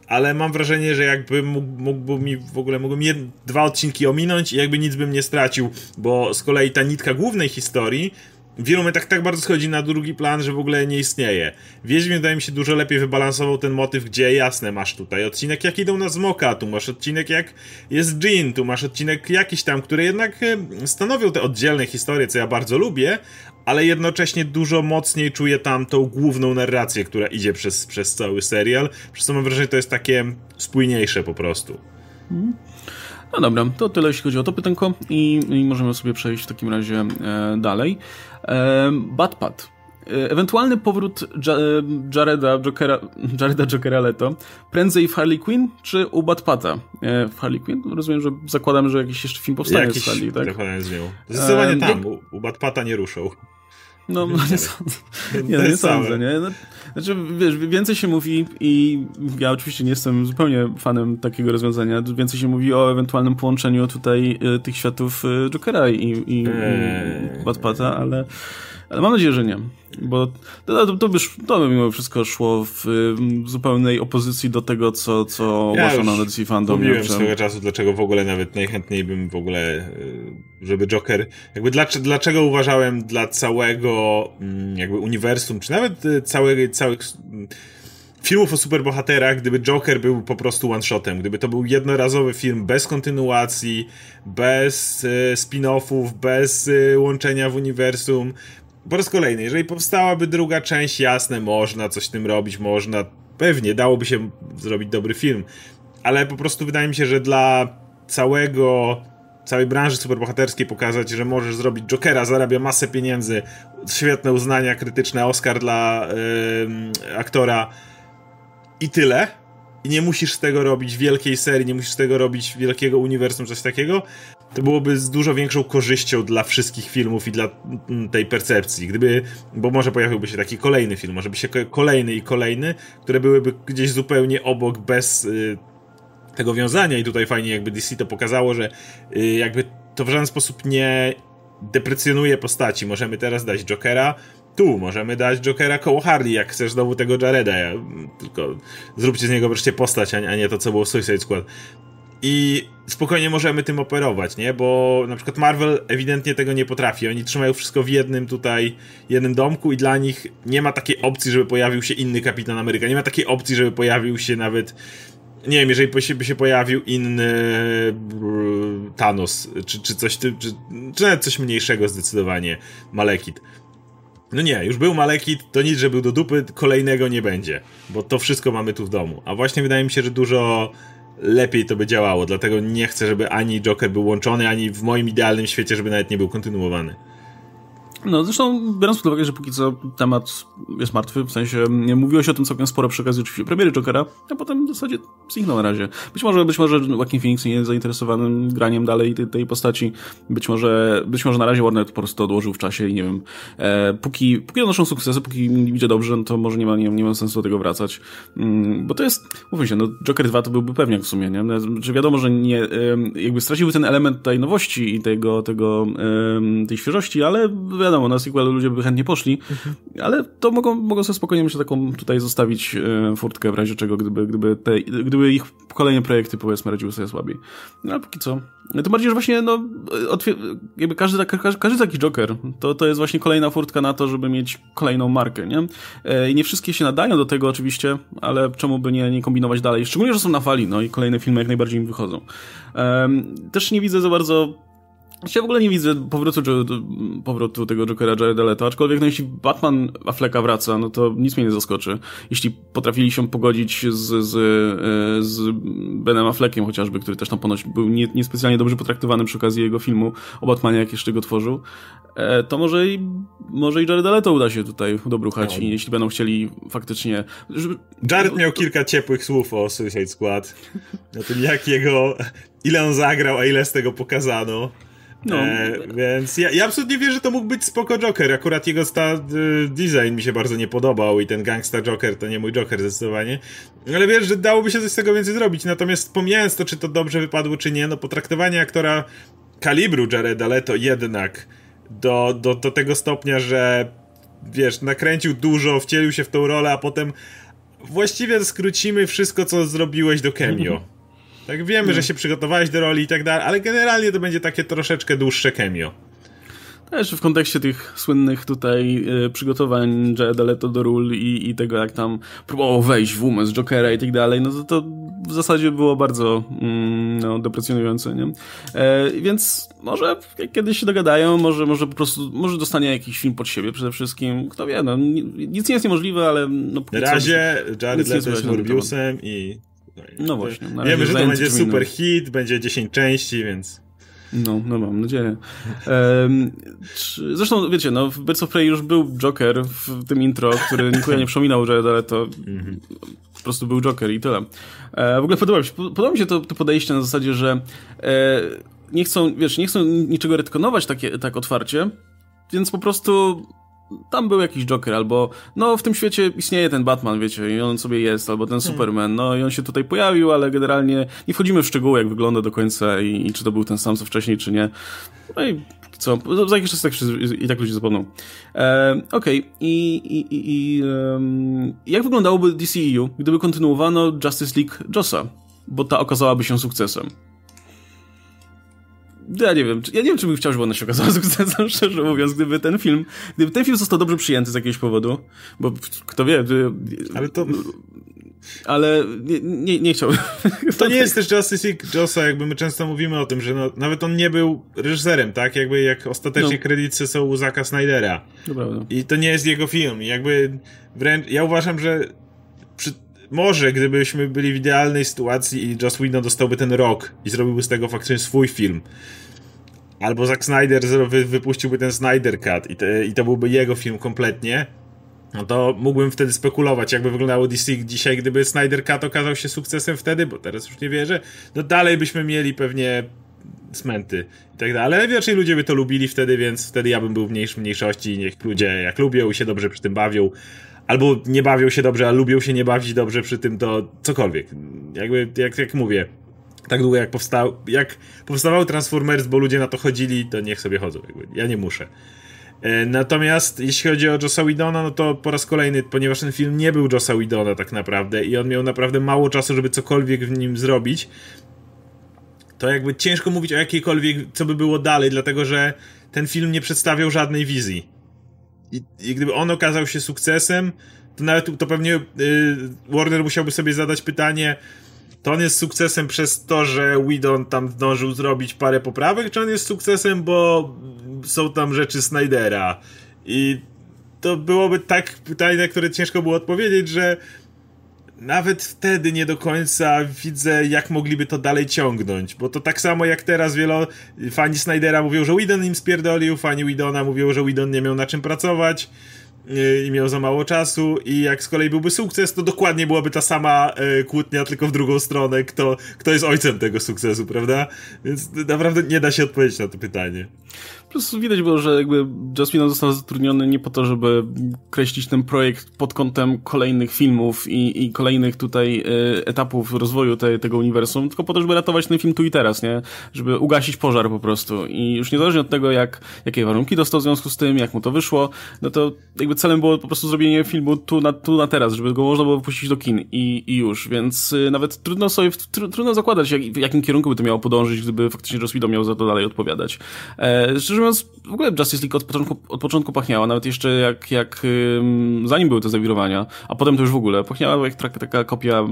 ale mam wrażenie, że jakby mógł, mógłby mi w ogóle mógłbym jed, dwa odcinki ominąć i jakby nic bym nie stracił, bo z kolei ta nitka głównej historii w wielu momentach tak bardzo schodzi na drugi plan, że w ogóle nie istnieje. Wiedźmin wydaje mi się dużo lepiej wybalansował ten motyw, gdzie jasne, masz tutaj odcinek jak idą na Zmoka, tu masz odcinek jak jest Jean, tu masz odcinek jakiś tam, które jednak e, stanowią te oddzielne historie, co ja bardzo lubię, ale jednocześnie dużo mocniej czuję tam tą główną narrację, która idzie przez, przez cały serial, przez co mam wrażenie, że to jest takie spójniejsze po prostu. No dobra, to tyle jeśli chodzi o to pytanko i, i możemy sobie przejść w takim razie e, dalej. Batpad. E, ewentualny powrót e, Jareda Jokera, [laughs] Jareda Jokera Leto prędzej w Harley Quinn czy u Batpata e, w Harley Quinn? Rozumiem, że zakładam, że jakiś jeszcze film powstanie jakiś, z Harley, tak? Z nią. Zdecydowanie tam, u, u Batpata nie ruszą. No, no nie sądzę. Nie, no, nie sądzę, nie? No, znaczy, wiesz, więcej się mówi i ja oczywiście nie jestem zupełnie fanem takiego rozwiązania, więcej się mówi o ewentualnym połączeniu tutaj y, tych światów y, Jokera i, i, eee. i Batpata, ale ale mam nadzieję, że nie. Bo to, to, to, by, to by mimo wszystko szło w, w zupełnej opozycji do tego, co, co ja ogłoszono na DC Fandom. Mówiłem swego czasu, dlaczego w ogóle nawet najchętniej bym w ogóle, e, żeby Joker, jakby dlaczego, dlaczego uważałem dla całego mm, jakby uniwersum, czy nawet e, całego, całych mm, filmów o superbohaterach, gdyby Joker był po prostu one-shotem, gdyby to był jednorazowy film bez kontynuacji, bez y, spin-offów, bez y, łączenia w uniwersum, po raz kolejny, jeżeli powstałaby druga część, jasne, można coś tym robić, można, pewnie dałoby się zrobić dobry film, ale po prostu wydaje mi się, że dla całego całej branży superbohaterskiej pokazać, że możesz zrobić Jokera, zarabia masę pieniędzy, świetne uznania krytyczne, Oscar dla yy, aktora i tyle. I nie musisz z tego robić wielkiej serii, nie musisz z tego robić wielkiego uniwersum, coś takiego, to byłoby z dużo większą korzyścią dla wszystkich filmów i dla mm, tej percepcji. Gdyby, bo może pojawiłby się taki kolejny film, może by się kolejny i kolejny, które byłyby gdzieś zupełnie obok, bez y, tego wiązania i tutaj fajnie jakby DC to pokazało, że y, jakby to w żaden sposób nie deprecjonuje postaci. Możemy teraz dać Jokera, tu możemy dać Jokera koło Harley, jak chcesz znowu tego Jareda. Ja, tylko zróbcie z niego wreszcie postać, a nie to, co było w Suicide Squad. I spokojnie możemy tym operować, nie? Bo na przykład Marvel ewidentnie tego nie potrafi. Oni trzymają wszystko w jednym tutaj, jednym domku i dla nich nie ma takiej opcji, żeby pojawił się inny Kapitan Ameryka. Nie ma takiej opcji, żeby pojawił się nawet nie wiem, jeżeli by się pojawił inny Thanos, czy, czy coś, czy, czy nawet coś mniejszego zdecydowanie, Malekit. No nie, już był Malekit, to nic, że był do dupy, kolejnego nie będzie, bo to wszystko mamy tu w domu. A właśnie wydaje mi się, że dużo lepiej to by działało. Dlatego nie chcę, żeby ani Joker był łączony, ani w moim idealnym świecie, żeby nawet nie był kontynuowany. No zresztą biorąc pod uwagę, że póki co temat jest martwy, w sensie mówiło się o tym całkiem sporo przy okazji oczywiście premiery Jokera, a potem w zasadzie zniknął na razie. Być może, być może Joaquin Phoenix nie jest zainteresowany graniem dalej tej, tej postaci, być może, być może na razie Warner po prostu odłożył w czasie i nie wiem, e, póki, póki donoszą sukcesy, póki idzie dobrze, no to może nie ma, nie, nie ma sensu do tego wracać, mm, bo to jest, mówmy się, no Joker 2 to byłby pewniak w sumie, nie? Znaczy wiadomo, że nie, jakby straciłby ten element tej nowości i tego, tego, tej świeżości, ale wiadomo, wiadomo, na sequel ludzie by chętnie poszli, mhm. ale to mogą, mogą sobie spokojnie myślę taką tutaj zostawić e, furtkę w razie czego, gdyby, gdyby, te, gdyby ich kolejne projekty powiedzmy radziły sobie słabiej. No ale póki co. To bardziej, że właśnie no, jakby każdy, każdy, każdy taki Joker to, to jest właśnie kolejna furtka na to, żeby mieć kolejną markę, nie? E, I nie wszystkie się nadają do tego oczywiście, ale czemu by nie, nie kombinować dalej? Szczególnie, że są na fali, no i kolejne filmy jak najbardziej im wychodzą. Też nie widzę za bardzo Ja w ogóle nie widzę powrotu, powrotu tego Jokera Jareda Leto, aczkolwiek no, jeśli Batman Afflecka wraca, no to nic mnie nie zaskoczy. Jeśli potrafili się pogodzić z, z, e, z Benem Affleckiem chociażby, który też tam ponoć był nie, niespecjalnie dobrze potraktowany przy okazji jego filmu o Batmanie, jak jeszcze go tworzył, e, to może i, może i Jareda Leto uda się tutaj dobruchać no. i jeśli będą chcieli faktycznie... Żeby... Jared miał kilka ciepłych słów o Suicide Squad, o tym jak jego... ile on zagrał, a ile z tego pokazano. No. E, więc ja, ja absolutnie wierzę, że to mógł być spoko Joker. Akurat jego sta, y, design mi się bardzo nie podobał i ten gangsta Joker to nie mój Joker zdecydowanie. Ale wiesz, że dałoby się coś z tego więcej zrobić. Natomiast pomijając to, czy to dobrze wypadło, czy nie, no potraktowanie aktora kalibru Jareda Leto jednak do, do, do tego stopnia, że wiesz, nakręcił dużo, wcielił się w tą rolę, a potem właściwie skrócimy wszystko, co zrobiłeś do cameo. [laughs] Tak wiemy, że się przygotowałeś do roli i tak dalej, ale generalnie to będzie takie troszeczkę dłuższe cameo. Też w kontekście tych słynnych tutaj y, przygotowań Jareda Leto do ról i, i tego, jak tam próbował wejść w umysł Jokera i tak dalej, no to, to w zasadzie było bardzo mm, no, deprecjonujące, nie? E, więc może kiedyś się dogadają, może, może po prostu, może dostanie jakiś film pod siebie przede wszystkim, kto wie, no, nic nie jest niemożliwe, ale no Na razie Jared Leto jest Morbiusem i no właśnie. Wiemy, że to będzie super hit, będzie 10 części, więc... No, no mam nadzieję. Um, zresztą, wiecie, no, w Birds of Prey już był Joker w tym intro, który [laughs] nikogo nie przypominał, że ale to -hmm. po prostu był Joker i tyle. E, w ogóle podoba mi się, podoba mi się to, to podejście na zasadzie, że e, nie chcą, wiesz, nie chcą niczego retkonować takie, tak otwarcie, więc po prostu tam był jakiś Joker, albo no w tym świecie istnieje ten Batman, wiecie, i on sobie jest, albo ten hmm. Superman, no i on się tutaj pojawił, ale generalnie nie wchodzimy w szczegóły, jak wygląda do końca i, i czy to był ten sam co wcześniej, czy nie. No i co, za jakiś czas tak, i tak ludzie zapomną. E, Okej, okay. I, i, i um, jak wyglądałoby DCEU, gdyby kontynuowano Justice League Jossa, bo ta okazałaby się sukcesem? Ja nie wiem, ja nie wiem, czy bym chciał, żeby ona się okazała [laughs] sukcesem, szczerze mówiąc, gdyby ten film, gdyby ten film został dobrze przyjęty z jakiegoś powodu, bo kto wie, ale to... Ale nie, nie, nie chciałbym. [laughs] To nie jest też Justice League Jossa, jakby my często mówimy o tym, że no, nawet on nie był reżyserem, tak? Jakby jak ostatecznie no. kredyty są u Zaka Snydera. I to nie jest jego film. I jakby wręcz, ja uważam, że może gdybyśmy byli w idealnej sytuacji i Joss Whedon dostałby ten rok i zrobiłby z tego faktycznie swój film, albo Zack Snyder wypuściłby ten Snyder Cut i, te, i to byłby jego film kompletnie, no to mógłbym wtedy spekulować, jakby wyglądało DC dzisiaj, gdyby Snyder Cut okazał się sukcesem wtedy, bo teraz już nie wierzę, no dalej byśmy mieli pewnie smenty i tak dalej, ale raczej ludzie by to lubili wtedy, więc wtedy ja bym był w mniejszości. I niech ludzie jak lubią i się dobrze przy tym bawią, albo nie bawią się dobrze, a lubią się nie bawić dobrze przy tym, to cokolwiek. Jakby, jak, jak mówię, tak długo jak powstał, jak powstawały Transformers, bo ludzie na to chodzili, to niech sobie chodzą. Jakby. Ja nie muszę. E, natomiast jeśli chodzi o Jossa Widona, no to po raz kolejny, ponieważ ten film nie był Jossa Widona tak naprawdę i on miał naprawdę mało czasu, żeby cokolwiek w nim zrobić, to jakby ciężko mówić o jakiejkolwiek, co by było dalej, dlatego że ten film nie przedstawiał żadnej wizji. I, i gdyby on okazał się sukcesem, to nawet to pewnie y, Warner musiałby sobie zadać pytanie, to on jest sukcesem przez to, że Whedon tam zdążył zrobić parę poprawek, czy on jest sukcesem, bo są tam rzeczy Snydera? I to byłoby tak pytanie, na które ciężko było odpowiedzieć, że nawet wtedy nie do końca widzę, jak mogliby to dalej ciągnąć, bo to tak samo jak teraz wielo fani Snydera mówią, że Whedon im spierdolił, fani Whedona mówią, że Whedon nie miał na czym pracować i miał za mało czasu i jak z kolei byłby sukces, to dokładnie byłaby ta sama e, kłótnia, tylko w drugą stronę, kto, kto jest ojcem tego sukcesu, prawda? Więc naprawdę nie da się odpowiedzieć na to pytanie. Plus widać było, że jakby Joss został zatrudniony nie po to, żeby kreślić ten projekt pod kątem kolejnych filmów i, i kolejnych tutaj y, etapów rozwoju te, tego uniwersum, tylko po to, żeby ratować ten film tu i teraz, nie? Żeby ugasić pożar po prostu. I już niezależnie od tego, jak, jakie warunki dostał w związku z tym, jak mu to wyszło, no to jakby celem było po prostu zrobienie filmu tu na, tu na teraz, żeby go można było wypuścić do kin i, i już. Więc y, nawet trudno sobie, tr trudno zakładać, jak, w jakim kierunku by to miało podążyć, gdyby faktycznie Joss Whedon miał za to dalej odpowiadać. E, szczerze mówiąc, w ogóle Justice League od początku, od początku pachniała, nawet jeszcze jak, jak zanim były te zawirowania, a potem to już w ogóle, pachniała jak taka, taka kopia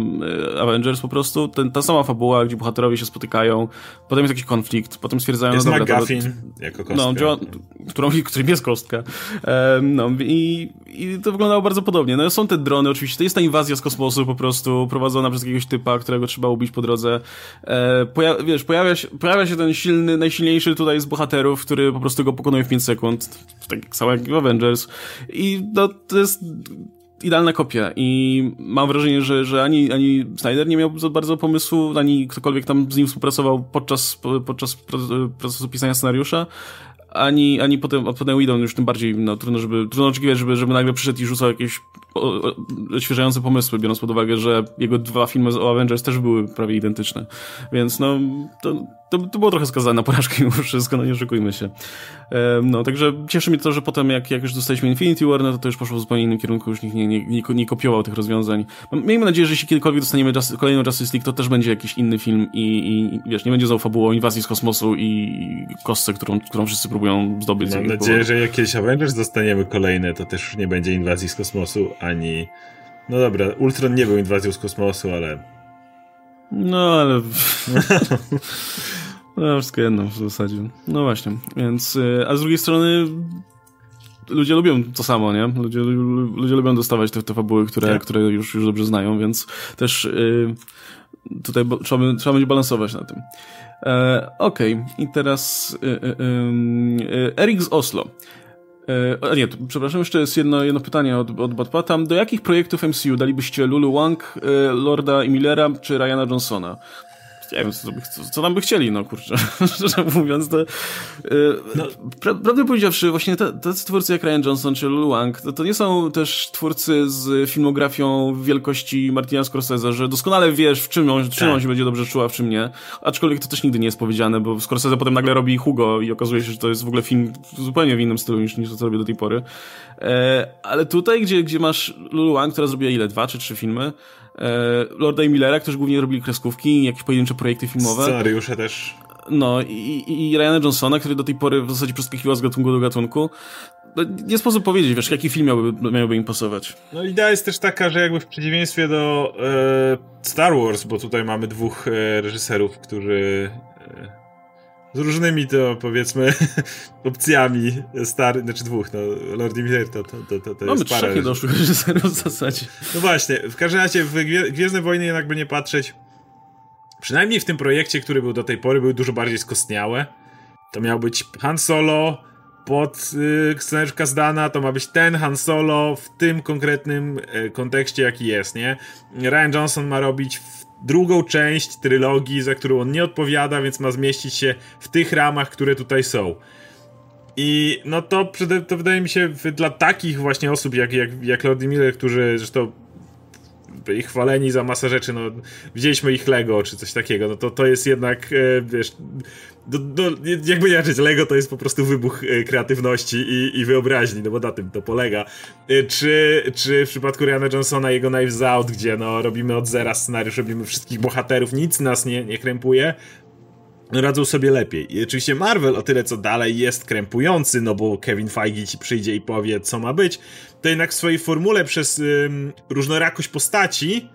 Avengers po prostu, ten, ta sama fabuła, gdzie bohaterowie się spotykają, potem jest jakiś konflikt, potem stwierdzają, jest no dobra, McGuffin to, jako kostka. No, działa, którą, [laughs] którym jest kostka. no i, i to wyglądało bardzo podobnie. No są te drony oczywiście, to jest ta inwazja z kosmosu po prostu, prowadzona przez jakiegoś typa, którego trzeba ubić po drodze. E, poja wiesz, pojawia się, pojawia się ten silny, najsilniejszy tutaj z bohaterów, który po prostu go pokonuje w 5 sekund, tak samo jak Avengers. I no, to jest idealna kopia i mam wrażenie, że, że ani, ani Snyder nie miał za bardzo pomysłu, ani ktokolwiek tam z nim współpracował podczas, podczas procesu pisania scenariusza, ani, ani potem, a potem Whedon już tym bardziej, no trudno, żeby, trudno oczekiwać, żeby, żeby nagle przyszedł i rzucał jakieś odświeżające pomysły, biorąc pod uwagę, że jego dwa filmy o Avengers też były prawie identyczne. Więc no, to, to, to było trochę skazane na porażkę mimo wszystko, no nie oszukujmy się. No, także cieszy mnie to, że potem jak, jak już dostaliśmy Infinity War, no to to już poszło w zupełnie innym kierunku, już nikt nie, nie, nie, nie kopiował tych rozwiązań. Miejmy nadzieję, że jeśli kiedykolwiek dostaniemy Just, kolejną Justice League, to też będzie jakiś inny film i, i wiesz, nie będzie znowu fabułą inwazji z kosmosu i kostce, którą, którą wszyscy próbują zdobyć. Mam nadzieję, że jak kiedyś Avengers dostaniemy kolejne, to też nie będzie inwazji z kosmosu, ani... No dobra, Ultron nie był inwazją z kosmosu, ale... No, ale... [laughs] No, wszystko jedno w zasadzie. No właśnie, więc... Y, a z drugiej strony ludzie lubią to samo, nie? Ludzie, ludzie lubią dostawać te, te fabuły, które, tak. które już, już dobrze znają, więc też yy, tutaj trzeba, trzeba będzie balansować na tym. E, Okej, okay. i teraz yy, yy, Erik z Oslo. E, nie, to, przepraszam, jeszcze jest jedno, jedno pytanie od, od Batpata. Do jakich projektów MCU dalibyście Lulu Wang, e, Lorda Millera czy Ryana Johnsona? Nie wiem, co, co, co tam by chcieli, no kurczę, [laughs] szczerze mówiąc, to, yy, no. pra, prawdę powiedziawszy, właśnie te, tacy twórcy jak Ryan Johnson czy Lulu Wang, to, to nie są też twórcy z filmografią wielkości Martina Scorsese, że doskonale wiesz, w czym on, czym on tak. się będzie dobrze czuła, w czym nie, aczkolwiek to też nigdy nie jest powiedziane, bo Scorsese potem nagle robi Hugo i okazuje się, że to jest w ogóle film zupełnie w innym stylu niż, niż to, co robię do tej pory. E, ale tutaj, gdzie, gdzie masz Lulu Wang, która zrobiła ile? Dwa czy trzy filmy, Lorda i Millera, którzy głównie robili kreskówki, jakieś pojedyncze projekty filmowe. Scenariusze też. No i, i Ryana Johnsona, który do tej pory w zasadzie przeskakiwał z gatunku do gatunku. No, nie sposób powiedzieć, wiesz, jaki film miałby, miałby im pasować. No idea jest też taka, że jakby w przeciwieństwie do e, Star Wars, bo tutaj mamy dwóch e, reżyserów, którzy e, z różnymi to powiedzmy [laughs] opcjami stary, znaczy dwóch, no Lord Miller to, to, to, to, to Mamy jest parę. Mamy doszłych [laughs] reżyserów w zasadzie. No właśnie, w każdym razie w Gwiezdne Wojny jakby nie patrzeć, przynajmniej w tym projekcie, który był do tej pory, był dużo bardziej skostniałe. To miał być Han Solo pod y, scenariusz Kazdana, to ma być ten Han Solo w tym konkretnym y, kontekście, jaki jest, nie? Ryan Johnson ma robić drugą część trylogii, za którą on nie odpowiada, więc ma zmieścić się w tych ramach, które tutaj są. I no to, to wydaje mi się dla takich właśnie osób jak, jak, jak Lord Miller, którzy zresztą ich chwaleni za masę rzeczy, no widzieliśmy ich Lego czy coś takiego, no to to jest jednak, e, wiesz, do, do, jakby nie rzecz, Lego to jest po prostu wybuch e, kreatywności i, i wyobraźni, no bo na tym to polega. E, czy, czy w przypadku Ryana Johnsona jego Knives Out, gdzie no robimy od zera scenariusz, robimy wszystkich bohaterów, nic nas nie, nie krępuje, radzą sobie lepiej. I oczywiście Marvel o tyle co dalej jest krępujący, no bo Kevin Feige ci przyjdzie i powie co ma być, to jednak w swojej formule przez ym, różnorakość postaci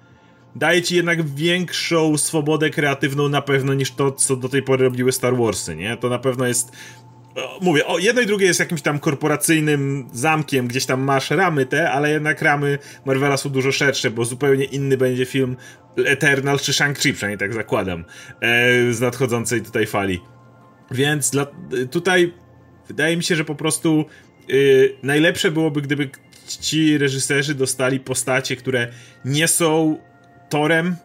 daje ci jednak większą swobodę kreatywną na pewno niż to, co do tej pory robiły Star Warsy, nie? To na pewno jest mówię, o, jedno i drugie jest jakimś tam korporacyjnym zamkiem, gdzieś tam masz ramy te, ale jednak ramy Marvela są dużo szersze, bo zupełnie inny będzie film Eternal czy Shang-Chi, przynajmniej tak zakładam, e, z nadchodzącej tutaj fali. Więc dla, tutaj wydaje mi się, że po prostu y, najlepsze byłoby, gdyby ci reżyserzy dostali postacie, które nie są Torem,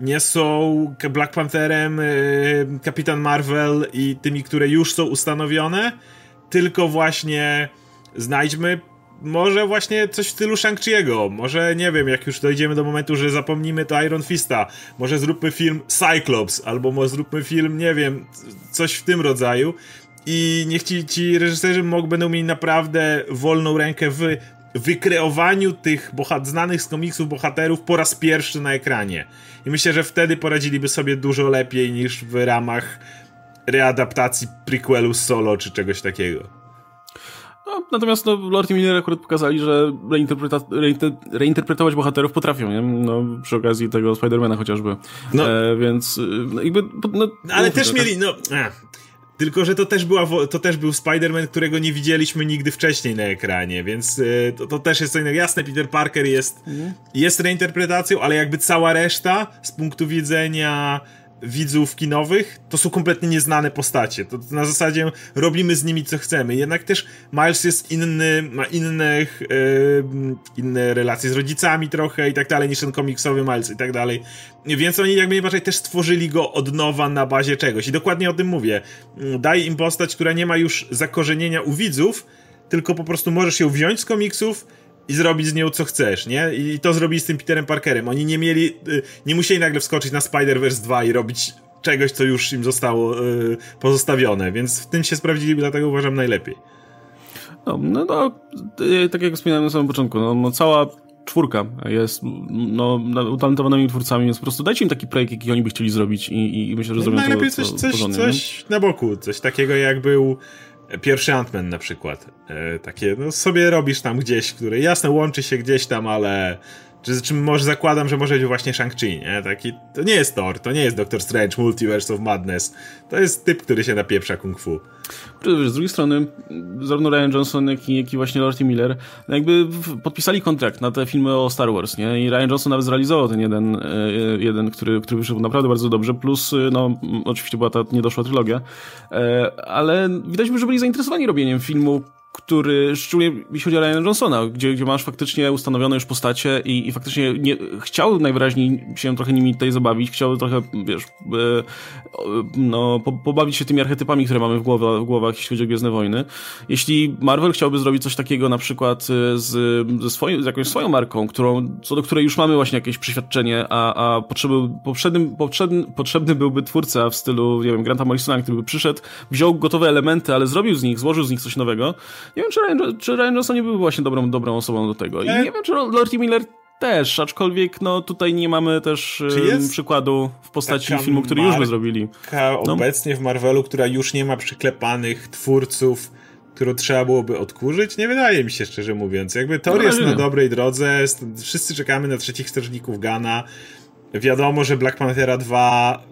nie są Black Pantherem, y, Kapitan Marvel i tymi, które już są ustanowione, tylko właśnie znajdźmy może właśnie coś w stylu Shang-Chi'ego, może nie wiem, jak już dojdziemy do momentu, że zapomnimy to Iron Fista, może zróbmy film Cyclops, albo może zróbmy film, nie wiem, coś w tym rodzaju. I niech ci, ci reżyserzy mogą, będą mieli naprawdę wolną rękę w wykreowaniu tych bohat znanych z komiksów bohaterów po raz pierwszy na ekranie. I myślę, że wtedy poradziliby sobie dużo lepiej niż w ramach readaptacji prequelu solo czy czegoś takiego. No, natomiast no, Lord i Miller akurat pokazali, że reinterpreta reinter reinterpretować bohaterów potrafią, nie? No, przy okazji tego Spidermana chociażby. No. E, więc no, jakby... No, Ale też tak- mieli, no... Ech. Tylko, że to też, była, to też był Spider-Man, którego nie widzieliśmy nigdy wcześniej na ekranie, więc y, to, to też jest co innego. Jasne, Peter Parker jest, mm. jest reinterpretacją, ale jakby cała reszta z punktu widzenia widzów kinowych, to są kompletnie nieznane postacie. To, to na zasadzie robimy z nimi co chcemy. Jednak też Miles jest inny, ma innych, yy, inne relacje z rodzicami trochę i tak dalej niż ten komiksowy Miles i tak dalej. Więc oni jakby najbardziej też stworzyli go od nowa na bazie czegoś. I dokładnie o tym mówię. Daj im postać, która nie ma już zakorzenienia u widzów, tylko po prostu możesz ją wziąć z komiksów i zrobić z nią co chcesz, nie? I to zrobili z tym Peterem Parkerem. Oni nie mieli, y, nie musieli nagle wskoczyć na Spider-Verse 2 i robić czegoś, co już im zostało y, pozostawione, więc w tym się sprawdzili, dlatego uważam najlepiej. No, no, no tak jak wspomniałem na samym początku, no, no cała czwórka jest no, utalentowanymi twórcami, więc po prostu dajcie im taki projekt, jaki oni by chcieli zrobić i, i myślę, że no, zrobią najlepiej to, coś, coś, porządnie, coś na boku, coś takiego jak był Pierwszy Ant-Man na przykład. E, takie, no sobie robisz tam gdzieś, które jasne łączy się gdzieś tam, ale czy, czy może zakładam, że może być właśnie Shang-Chi, nie? Taki, to nie jest Thor, to nie jest Doctor Strange, Multiverse of Madness. To jest typ, który się napieprza kung fu. Z drugiej strony, zarówno Ryan Johnson, jak i, jak i właśnie Lord Miller no jakby podpisali kontrakt na te filmy o Star Wars, nie? I Ryan Johnson nawet zrealizował ten jeden, e, jeden który, który wyszedł naprawdę bardzo dobrze, plus, e, no, oczywiście była ta niedoszła trylogia, e, ale widać, że byli zainteresowani robieniem filmu, który, szczególnie jeśli chodzi o Ryan Johnsona, gdzie, gdzie masz faktycznie ustanowione już postacie i, i faktycznie nie, chciał najwyraźniej się trochę nimi tutaj zabawić, chciał trochę, wiesz, e, no, po, pobawić się tymi archetypami, które mamy w, głowa, w głowach, jeśli chodzi o Gwiezdne Wojny. Jeśli Marvel chciałby zrobić coś takiego na przykład e, z, ze swoim, z jakąś swoją marką, którą, co do której już mamy właśnie jakieś przeświadczenie, a, a potrzeby, potrzebny, potrzebny, potrzebny byłby twórca w stylu, nie wiem, Granta Morrisona, który by przyszedł, wziął gotowe elementy, ale zrobił z nich, złożył z nich coś nowego, nie wiem, czy Ryan, czy Ryan Johnson nie był właśnie dobrą, dobrą osobą do tego. I nie, nie wiem, czy Lord Miller też, aczkolwiek no tutaj nie mamy też um, przykładu w postaci filmu, który już by zrobili. No. obecnie w Marvelu, która już nie ma przyklepanych twórców, którą trzeba byłoby odkurzyć? Nie wydaje mi się, szczerze mówiąc. Jakby Thor no, jest na dobrej drodze, wszyscy czekamy na trzecich strażników Gana. Wiadomo, że Black Panthera 2,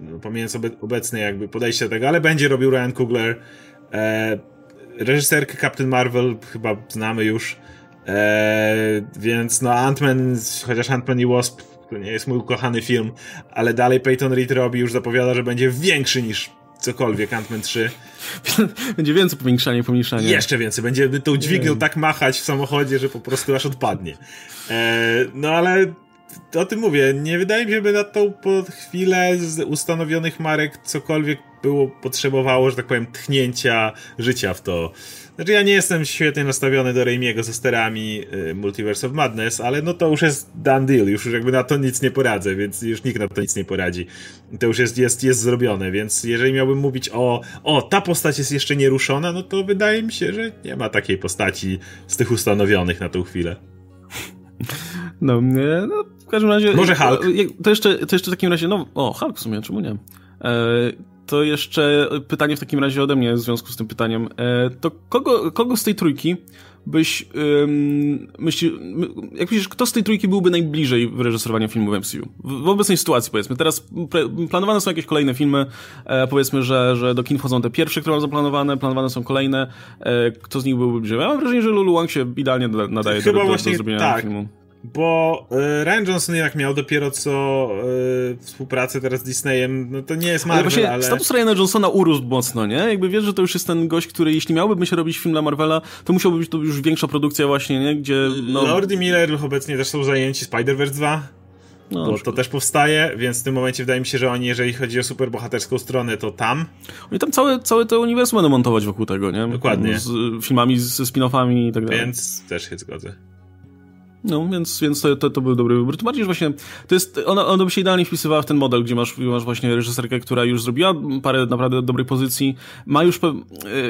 no, pomijając obecne jakby podejście do tego, ale będzie robił Ryan Coogler. E, reżyserkę Captain Marvel chyba znamy już, eee, więc no Ant-Man, chociaż Ant-Man i Wasp to nie jest mój ukochany film, ale dalej Peyton Reed robi, już zapowiada, że będzie większy niż cokolwiek Ant-Man 3. [laughs] Będzie więcej powiększania pomniejszania. Jeszcze więcej. Będzie tą dźwignią tak machać w samochodzie, że po prostu aż odpadnie. Eee, no ale o tym mówię. Nie wydaje mi się, by na tą chwilę z ustanowionych marek cokolwiek było, potrzebowało, że tak powiem, tchnięcia życia w to. Znaczy ja nie jestem świetnie nastawiony do Raimiego ze sterami y, Multiverse of Madness, ale no to już jest done deal, już jakby na to nic nie poradzę, więc już nikt na to nic nie poradzi. To już jest, jest, jest zrobione, więc jeżeli miałbym mówić o, o, ta postać jest jeszcze nieruszona, no to wydaje mi się, że nie ma takiej postaci z tych ustanowionych na tą chwilę. No, nie, no w każdym razie... Może Hulk? To jeszcze, to jeszcze w takim razie, no, o, Hulk w sumie, czemu nie? E, to jeszcze pytanie w takim razie ode mnie w związku z tym pytaniem. E, to kogo, kogo z tej trójki byś um, myśli, jak myślisz, kto z tej trójki byłby najbliżej wyreżyserowania filmu w MCU? W, w obecnej sytuacji, powiedzmy. Teraz planowane są jakieś kolejne filmy, e, powiedzmy, że, że do kin wchodzą te pierwsze, które mam zaplanowane, planowane są kolejne. E, kto z nich byłby bliżej? Ja mam wrażenie, że Lulu Wang się idealnie nadaje do, do, do, do zrobienia tak. filmu. Bo y, Ryan Johnson jak miał dopiero co y, współpracę teraz z Disneyem, no to nie jest Marvel, ale... ale... status Ryana Johnsona urósł mocno, nie? Jakby wiesz, że to już jest ten gość, który jeśli miałby się robić film dla Marvela, to musiałby być to już większa produkcja właśnie, nie? Gdzie, no... Lord i Miller obecnie też są zajęci Spider-Verse 2. No, bo to też powstaje, więc w tym momencie wydaje mi się, że oni, jeżeli chodzi o superbohaterską stronę, to tam. Oni tam całe, całe to uniwersum będą montować wokół tego, nie? Dokładnie. Z filmami, ze spin-offami i tak dalej. Więc też się zgodzę. No, więc, więc to, to, to był dobry wybór. Tym bardziej, że właśnie to jest, ona, ona by się idealnie wpisywała w ten model, gdzie masz, masz właśnie reżyserkę, która już zrobiła parę naprawdę dobrych pozycji, ma już, pe,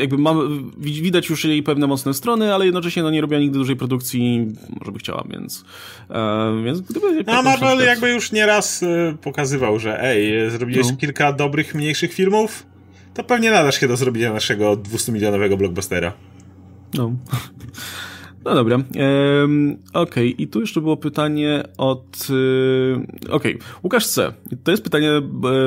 jakby ma, widać już jej pewne mocne strony, ale jednocześnie no, nie robiła nigdy dużej produkcji, może by chciała, więc, e, więc gdyby... No, Marvel jakby już nieraz e, pokazywał, że ej, zrobiłeś no. kilka dobrych, mniejszych filmów, to pewnie nadasz się do zrobienia naszego 200-milionowego blockbustera. No. No dobra. Ehm, Okej, okay. i tu jeszcze było pytanie od... Yy, Okej, okay. Łukasz C. To jest pytanie e,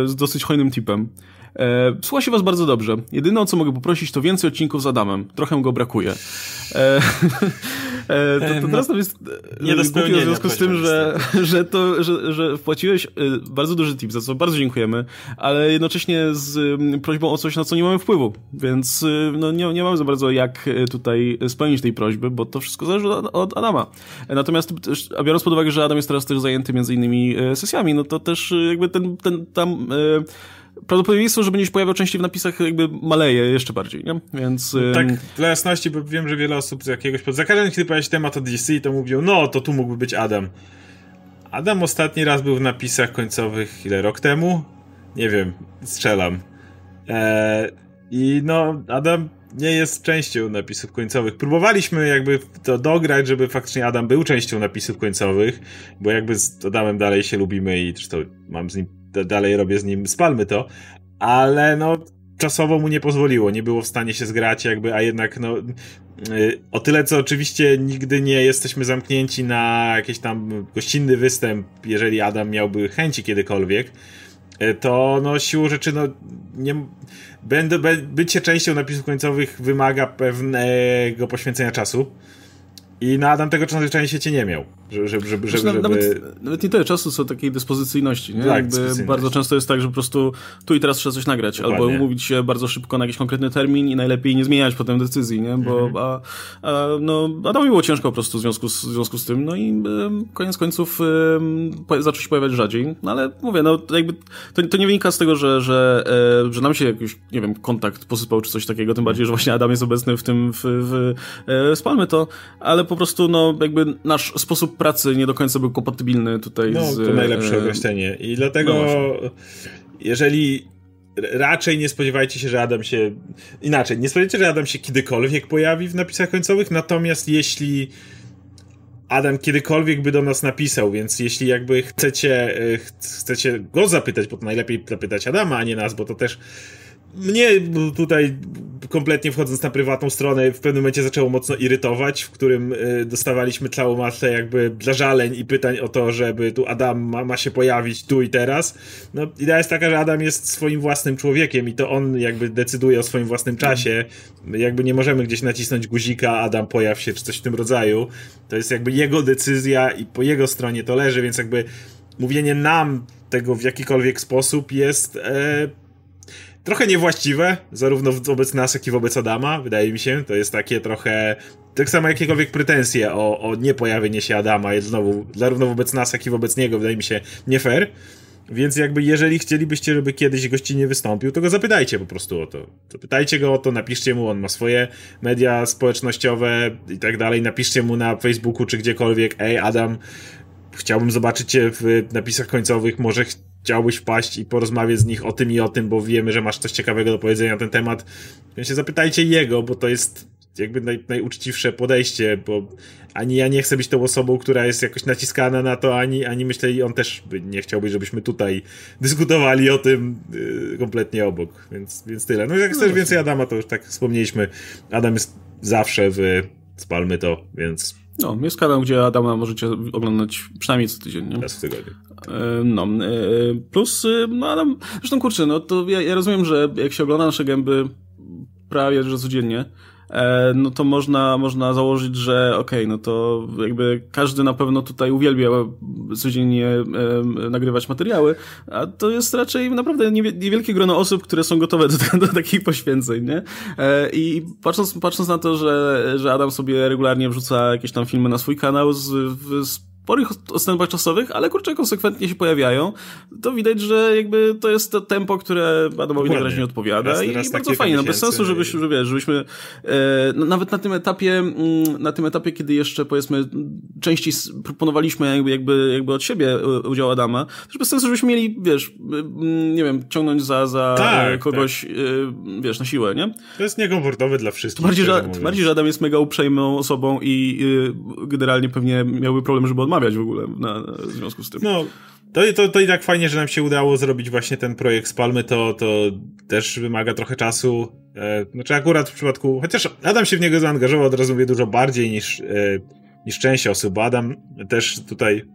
z dosyć hojnym tipem. E, słucha się was bardzo dobrze. Jedyne o co mogę poprosić to więcej odcinków z Adamem. Trochę go brakuje. E, [laughs] to, to teraz nam jest e, nie do w związku z tym, że, [laughs] że, to, że, że wpłaciłeś e, bardzo duży tip, za co bardzo dziękujemy, ale jednocześnie z prośbą o coś, na co nie mamy wpływu, więc no, nie, nie mamy za bardzo jak tutaj spełnić tej prośby, bo to wszystko zależy od, od Adama. Natomiast, a biorąc pod uwagę, że Adam jest teraz też zajęty między innymi sesjami, no to też jakby ten, ten tam prawdopodobieństwo, że będziesz pojawiał częściej w napisach jakby maleje jeszcze bardziej, nie? Więc... Tak, dla jasności, bo wiem, że wiele osób z jakiegoś... Za każdym, kiedy pojawia się temat o DC, to mówią, no, to tu mógłby być Adam. Adam ostatni raz był w napisach końcowych ile, rok temu? Nie wiem, strzelam. Eee, I no, Adam nie jest częścią napisów końcowych. Próbowaliśmy jakby to dograć, żeby faktycznie Adam był częścią napisów końcowych, bo jakby z Adamem dalej się lubimy i zresztą mam z nim dalej robię z nim, spalmy to, ale no czasowo mu nie pozwoliło, nie było w stanie się zgrać jakby, a jednak no y, o tyle co oczywiście nigdy nie jesteśmy zamknięci na jakiś tam gościnny występ, jeżeli Adam miałby chęci kiedykolwiek, y, to no siłą rzeczy no nie, będę, bycie częścią napisów końcowych wymaga pewnego poświęcenia czasu. I na Adam tego czasu zwyczajnie świecie nie miał. Żeby, żeby, żeby, znaczy, żeby... Nawet, nawet nie tyle czasu, co takiej dyspozycyjności. Nie? Tak, bardzo często jest tak, że po prostu tu i teraz trzeba coś nagrać, Dokładnie. albo umówić się bardzo szybko na jakiś konkretny termin i najlepiej nie zmieniać potem decyzji, nie? bo mhm. a, a, no, Adamowi było ciężko po prostu w związku z, w związku z tym, no i koniec końców y, zaczął się pojawiać rzadziej, no ale mówię, no jakby to, to nie wynika z tego, że, że, e, że nam się jakiś, nie wiem, kontakt posypał czy coś takiego, tym bardziej, że właśnie Adam jest obecny w tym, w, w, w Spalmy to, ale po prostu, no, jakby nasz sposób pracy nie do końca był kompatybilny tutaj no, z... to najlepsze e... określenie. I dlatego, no jeżeli raczej nie spodziewajcie się, że Adam się... Inaczej, nie spodziewajcie się, że Adam się kiedykolwiek pojawi w napisach końcowych, natomiast jeśli Adam kiedykolwiek by do nas napisał, więc jeśli jakby chcecie, e, chcecie go zapytać, bo to najlepiej zapytać Adama, a nie nas, bo to też mnie tutaj kompletnie wchodząc na prywatną stronę w pewnym momencie zaczęło mocno irytować, w którym y, dostawaliśmy całą masę jakby zażaleń i pytań o to, żeby tu Adam ma, ma, się pojawić tu i teraz. No idea jest taka, że Adam jest swoim własnym człowiekiem i to on jakby decyduje o swoim własnym czasie. Jakby nie możemy gdzieś nacisnąć guzika, Adam pojaw się, czy coś w tym rodzaju. To jest jakby jego decyzja i po jego stronie to leży, więc jakby mówienie nam tego w jakikolwiek sposób jest e, trochę niewłaściwe, zarówno wobec nas, jak i wobec Adama, wydaje mi się. To jest takie trochę. Tak samo jakiekolwiek pretensje o, o niepojawienie się Adama jest znowu, zarówno wobec nas, jak i wobec niego, wydaje mi się nie fair. Więc jakby jeżeli chcielibyście, żeby kiedyś gościnnie wystąpił, to go zapytajcie po prostu o to. Zapytajcie go o to, napiszcie mu, on ma swoje media społecznościowe i tak dalej, napiszcie mu na Facebooku czy gdziekolwiek, ej Adam, chciałbym zobaczyć cię w napisach końcowych, może chciałbyś wpaść i porozmawiać z nich o tym i o tym, bo wiemy, że masz coś ciekawego do powiedzenia na ten temat, więc się zapytajcie jego, bo to jest jakby naj, najuczciwsze podejście, bo ani ja nie chcę być tą osobą, która jest jakoś naciskana na to, ani, ani myślę i on też by nie chciałby, żebyśmy tutaj dyskutowali o tym yy, kompletnie obok, więc, więc tyle. No jak no chcesz więcej Adama, to już tak wspomnieliśmy, Adam jest zawsze w Spalmy to, więc no, jest kanał, gdzie Adama możecie oglądać przynajmniej co tydzień. Nie? Raz w tygodniu. E, no, e, plus, e, no Adam, zresztą kurczę, no to ja, ja rozumiem, że jak się ogląda nasze gęby prawie że codziennie, no to można, można założyć, że okej, okay, no to jakby każdy na pewno tutaj uwielbia codziennie nagrywać materiały, a to jest raczej naprawdę niewielkie grono osób, które są gotowe do, do takich poświęceń, nie? I patrząc, patrząc na to, że, że Adam sobie regularnie wrzuca jakieś tam filmy na swój kanał z, z sporych odstępach czasowych, ale kurczę konsekwentnie się pojawiają, to widać, że jakby to jest to tempo, które Adamowi najwyraźniej odpowiada raz, i raz bardzo fajnie, no bez sensu, żebyśmy, że wiesz, żebyśmy e, no, nawet na tym etapie, mm, na tym etapie, kiedy jeszcze powiedzmy częściej proponowaliśmy jakby, jakby, jakby od siebie e, udział Adama, też bez sensu, żebyśmy mieli, wiesz, nie wiem, ciągnąć za, za tak, kogoś, tak. E, wiesz, na siłę, nie? To jest niekomfortowe dla wszystkich. To bardziej, że, bardziej, że Adam jest mega uprzejmą osobą i generalnie pewnie miałby problem, żeby odmawiać rozmawiać w ogóle na, na, w związku z tym. No, to, to, to i tak fajnie, że nam się udało zrobić właśnie ten projekt z Palmy, to, to też wymaga trochę czasu. E, znaczy akurat w przypadku, chociaż Adam się w niego zaangażował, od razu mówię, dużo bardziej niż, e, niż część osób. Adam też tutaj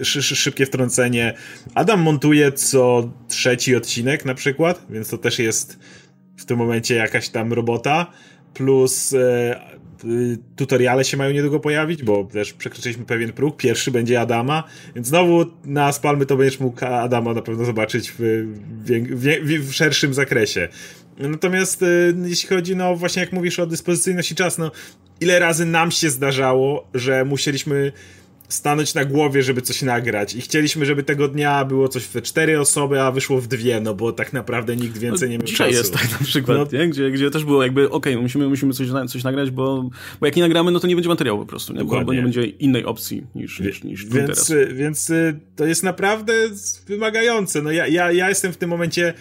e, szy, szybkie wtrącenie. Adam montuje co trzeci odcinek na przykład, więc to też jest w tym momencie jakaś tam robota. Plus e, tutoriale się mają niedługo pojawić, bo też przekroczyliśmy pewien próg. Pierwszy będzie Adama, więc znowu na Spalmy to będziesz mógł Adama na pewno zobaczyć w, w, w szerszym zakresie. Natomiast y, jeśli chodzi, no właśnie jak mówisz o dyspozycyjności czasu, no ile razy nam się zdarzało, że musieliśmy stanąć na głowie, żeby coś nagrać. I chcieliśmy, żeby tego dnia było coś w cztery osoby, a wyszło w dwie, no bo tak naprawdę nikt więcej no, nie miał Dzisiaj czasu. jest tak na przykład, no. nie? Gdzie, gdzie też było jakby, okej, okay, musimy, musimy coś, coś nagrać, bo, bo jak nie nagramy, no to nie będzie materiału po prostu, nie? Bo, bo nie będzie innej opcji niż, niż, niż więc, teraz. Więc y, to jest naprawdę wymagające. No ja, ja, ja jestem w tym momencie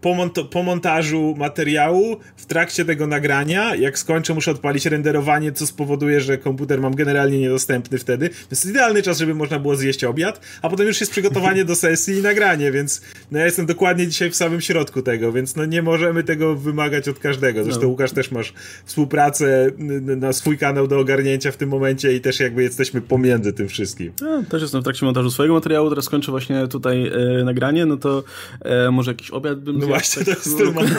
po, mont po, montażu materiału, w trakcie tego nagrania, jak skończę, muszę odpalić renderowanie, co spowoduje, że komputer mam generalnie niedostępny wtedy. Więc to jest idealny czas, żeby można było zjeść obiad, a potem już jest przygotowanie do sesji i nagranie, więc no ja jestem dokładnie dzisiaj w samym środku tego, więc no nie możemy tego wymagać od każdego. Zresztą no. Łukasz też masz współpracę na swój kanał do ogarnięcia w tym momencie i też jakby jesteśmy pomiędzy tym wszystkim. Ja, też jestem w trakcie montażu swojego materiału, teraz kończę właśnie tutaj e, nagranie, no to e, może jakiś obiad bym No właśnie, tak, to jest moment. [laughs]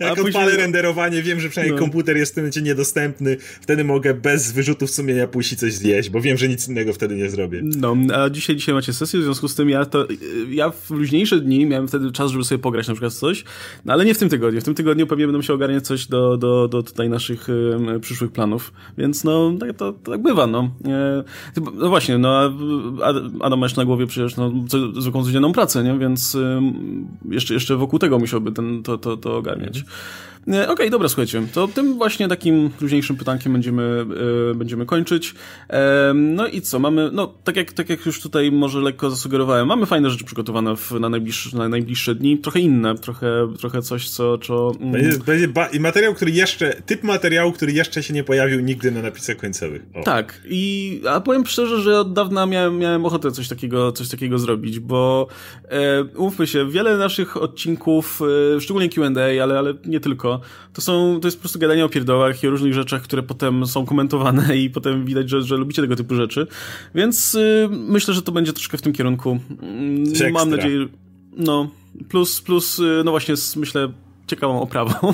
Jak później... odpalę renderowanie, wiem, że przynajmniej no. komputer jest w tym momencie niedostępny, wtedy mogę bez wyrzutów sumienia pójść i coś zjeść, bo wiem, że nic innego wtedy nie zrobię. No, a dzisiaj, dzisiaj macie sesję, w związku z tym ja to, ja w luźniejsze dni miałem wtedy czas, żeby sobie pograć na przykład coś, no ale nie w tym tygodniu. W tym tygodniu pewnie będę musiał ogarniać coś do, do, do tutaj naszych przyszłych planów, więc no, tak, to, to tak bywa, no. E, no właśnie, no, Adam masz na głowie przecież no, zwykłą codzienną pracę, nie, więc jeszcze jeszcze wokół tego musiałby ten, to, to, to ogarniać. Okej, okay, dobra, słuchajcie, to tym właśnie takim luźniejszym pytankiem będziemy, yy, będziemy kończyć. Yy, no i co, mamy, no tak jak, tak jak już tutaj może lekko zasugerowałem, mamy fajne rzeczy przygotowane w, na, najbliższe, na najbliższe dni, trochę inne, trochę, trochę coś, co... co mm. będzie, będzie I materiał, który jeszcze, typ materiału, który jeszcze się nie pojawił nigdy na napisach końcowych. O. Tak, i a powiem szczerze, że od dawna miałem, miałem ochotę coś takiego, coś takiego zrobić, bo e, umówmy się, wiele naszych odcinków, e, szczególnie Q&A, ale, ale nie tylko, to są, to jest po prostu gadanie o pierdołach i o różnych rzeczach, które potem są komentowane i potem widać, że, że lubicie tego typu rzeczy. Więc y, myślę, że to będzie troszkę w tym kierunku. Mam Mam nadzieję, no, plus, plus, y, no właśnie, myślę, ciekawą oprawą. [laughs]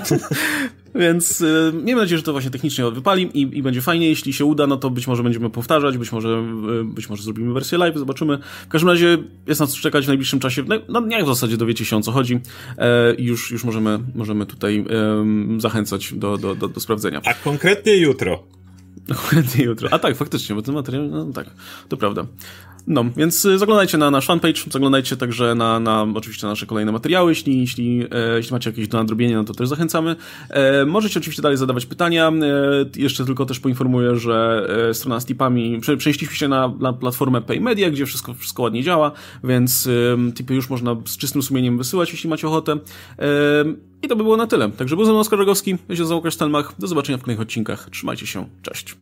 Więc y, miejmy nadzieję, że to właśnie technicznie wypali i, i, będzie fajnie. Jeśli się uda, no to być może będziemy powtarzać, być może, y, być może zrobimy wersję live, zobaczymy. W każdym razie jest na co czekać w najbliższym czasie. No, no jak w zasadzie dowiecie się o co chodzi e, i już, już możemy, możemy tutaj e, zachęcać do, do, do, do sprawdzenia. A konkretnie jutro. [laughs] Konkretnie jutro. A tak, faktycznie, bo ten materiał, no tak, to prawda. No, więc y, zaglądajcie na nasz fanpage, zaglądajcie także na, na oczywiście nasze kolejne materiały, jeśli, jeśli, e, jeśli macie jakieś do nadrobienia, no to też zachęcamy. E, możecie oczywiście dalej zadawać pytania, e, jeszcze tylko też poinformuję, że e, strona z tipami, prze, przenieśliśmy się na, na platformę PayMedia, gdzie wszystko, wszystko ładnie działa, więc tipy już można z czystym sumieniem wysyłać, jeśli macie ochotę. E, I to by było na tyle. Także był ze mną Oskar Rogowski, ja się nazywam Stelmach, do zobaczenia w kolejnych odcinkach, trzymajcie się, cześć.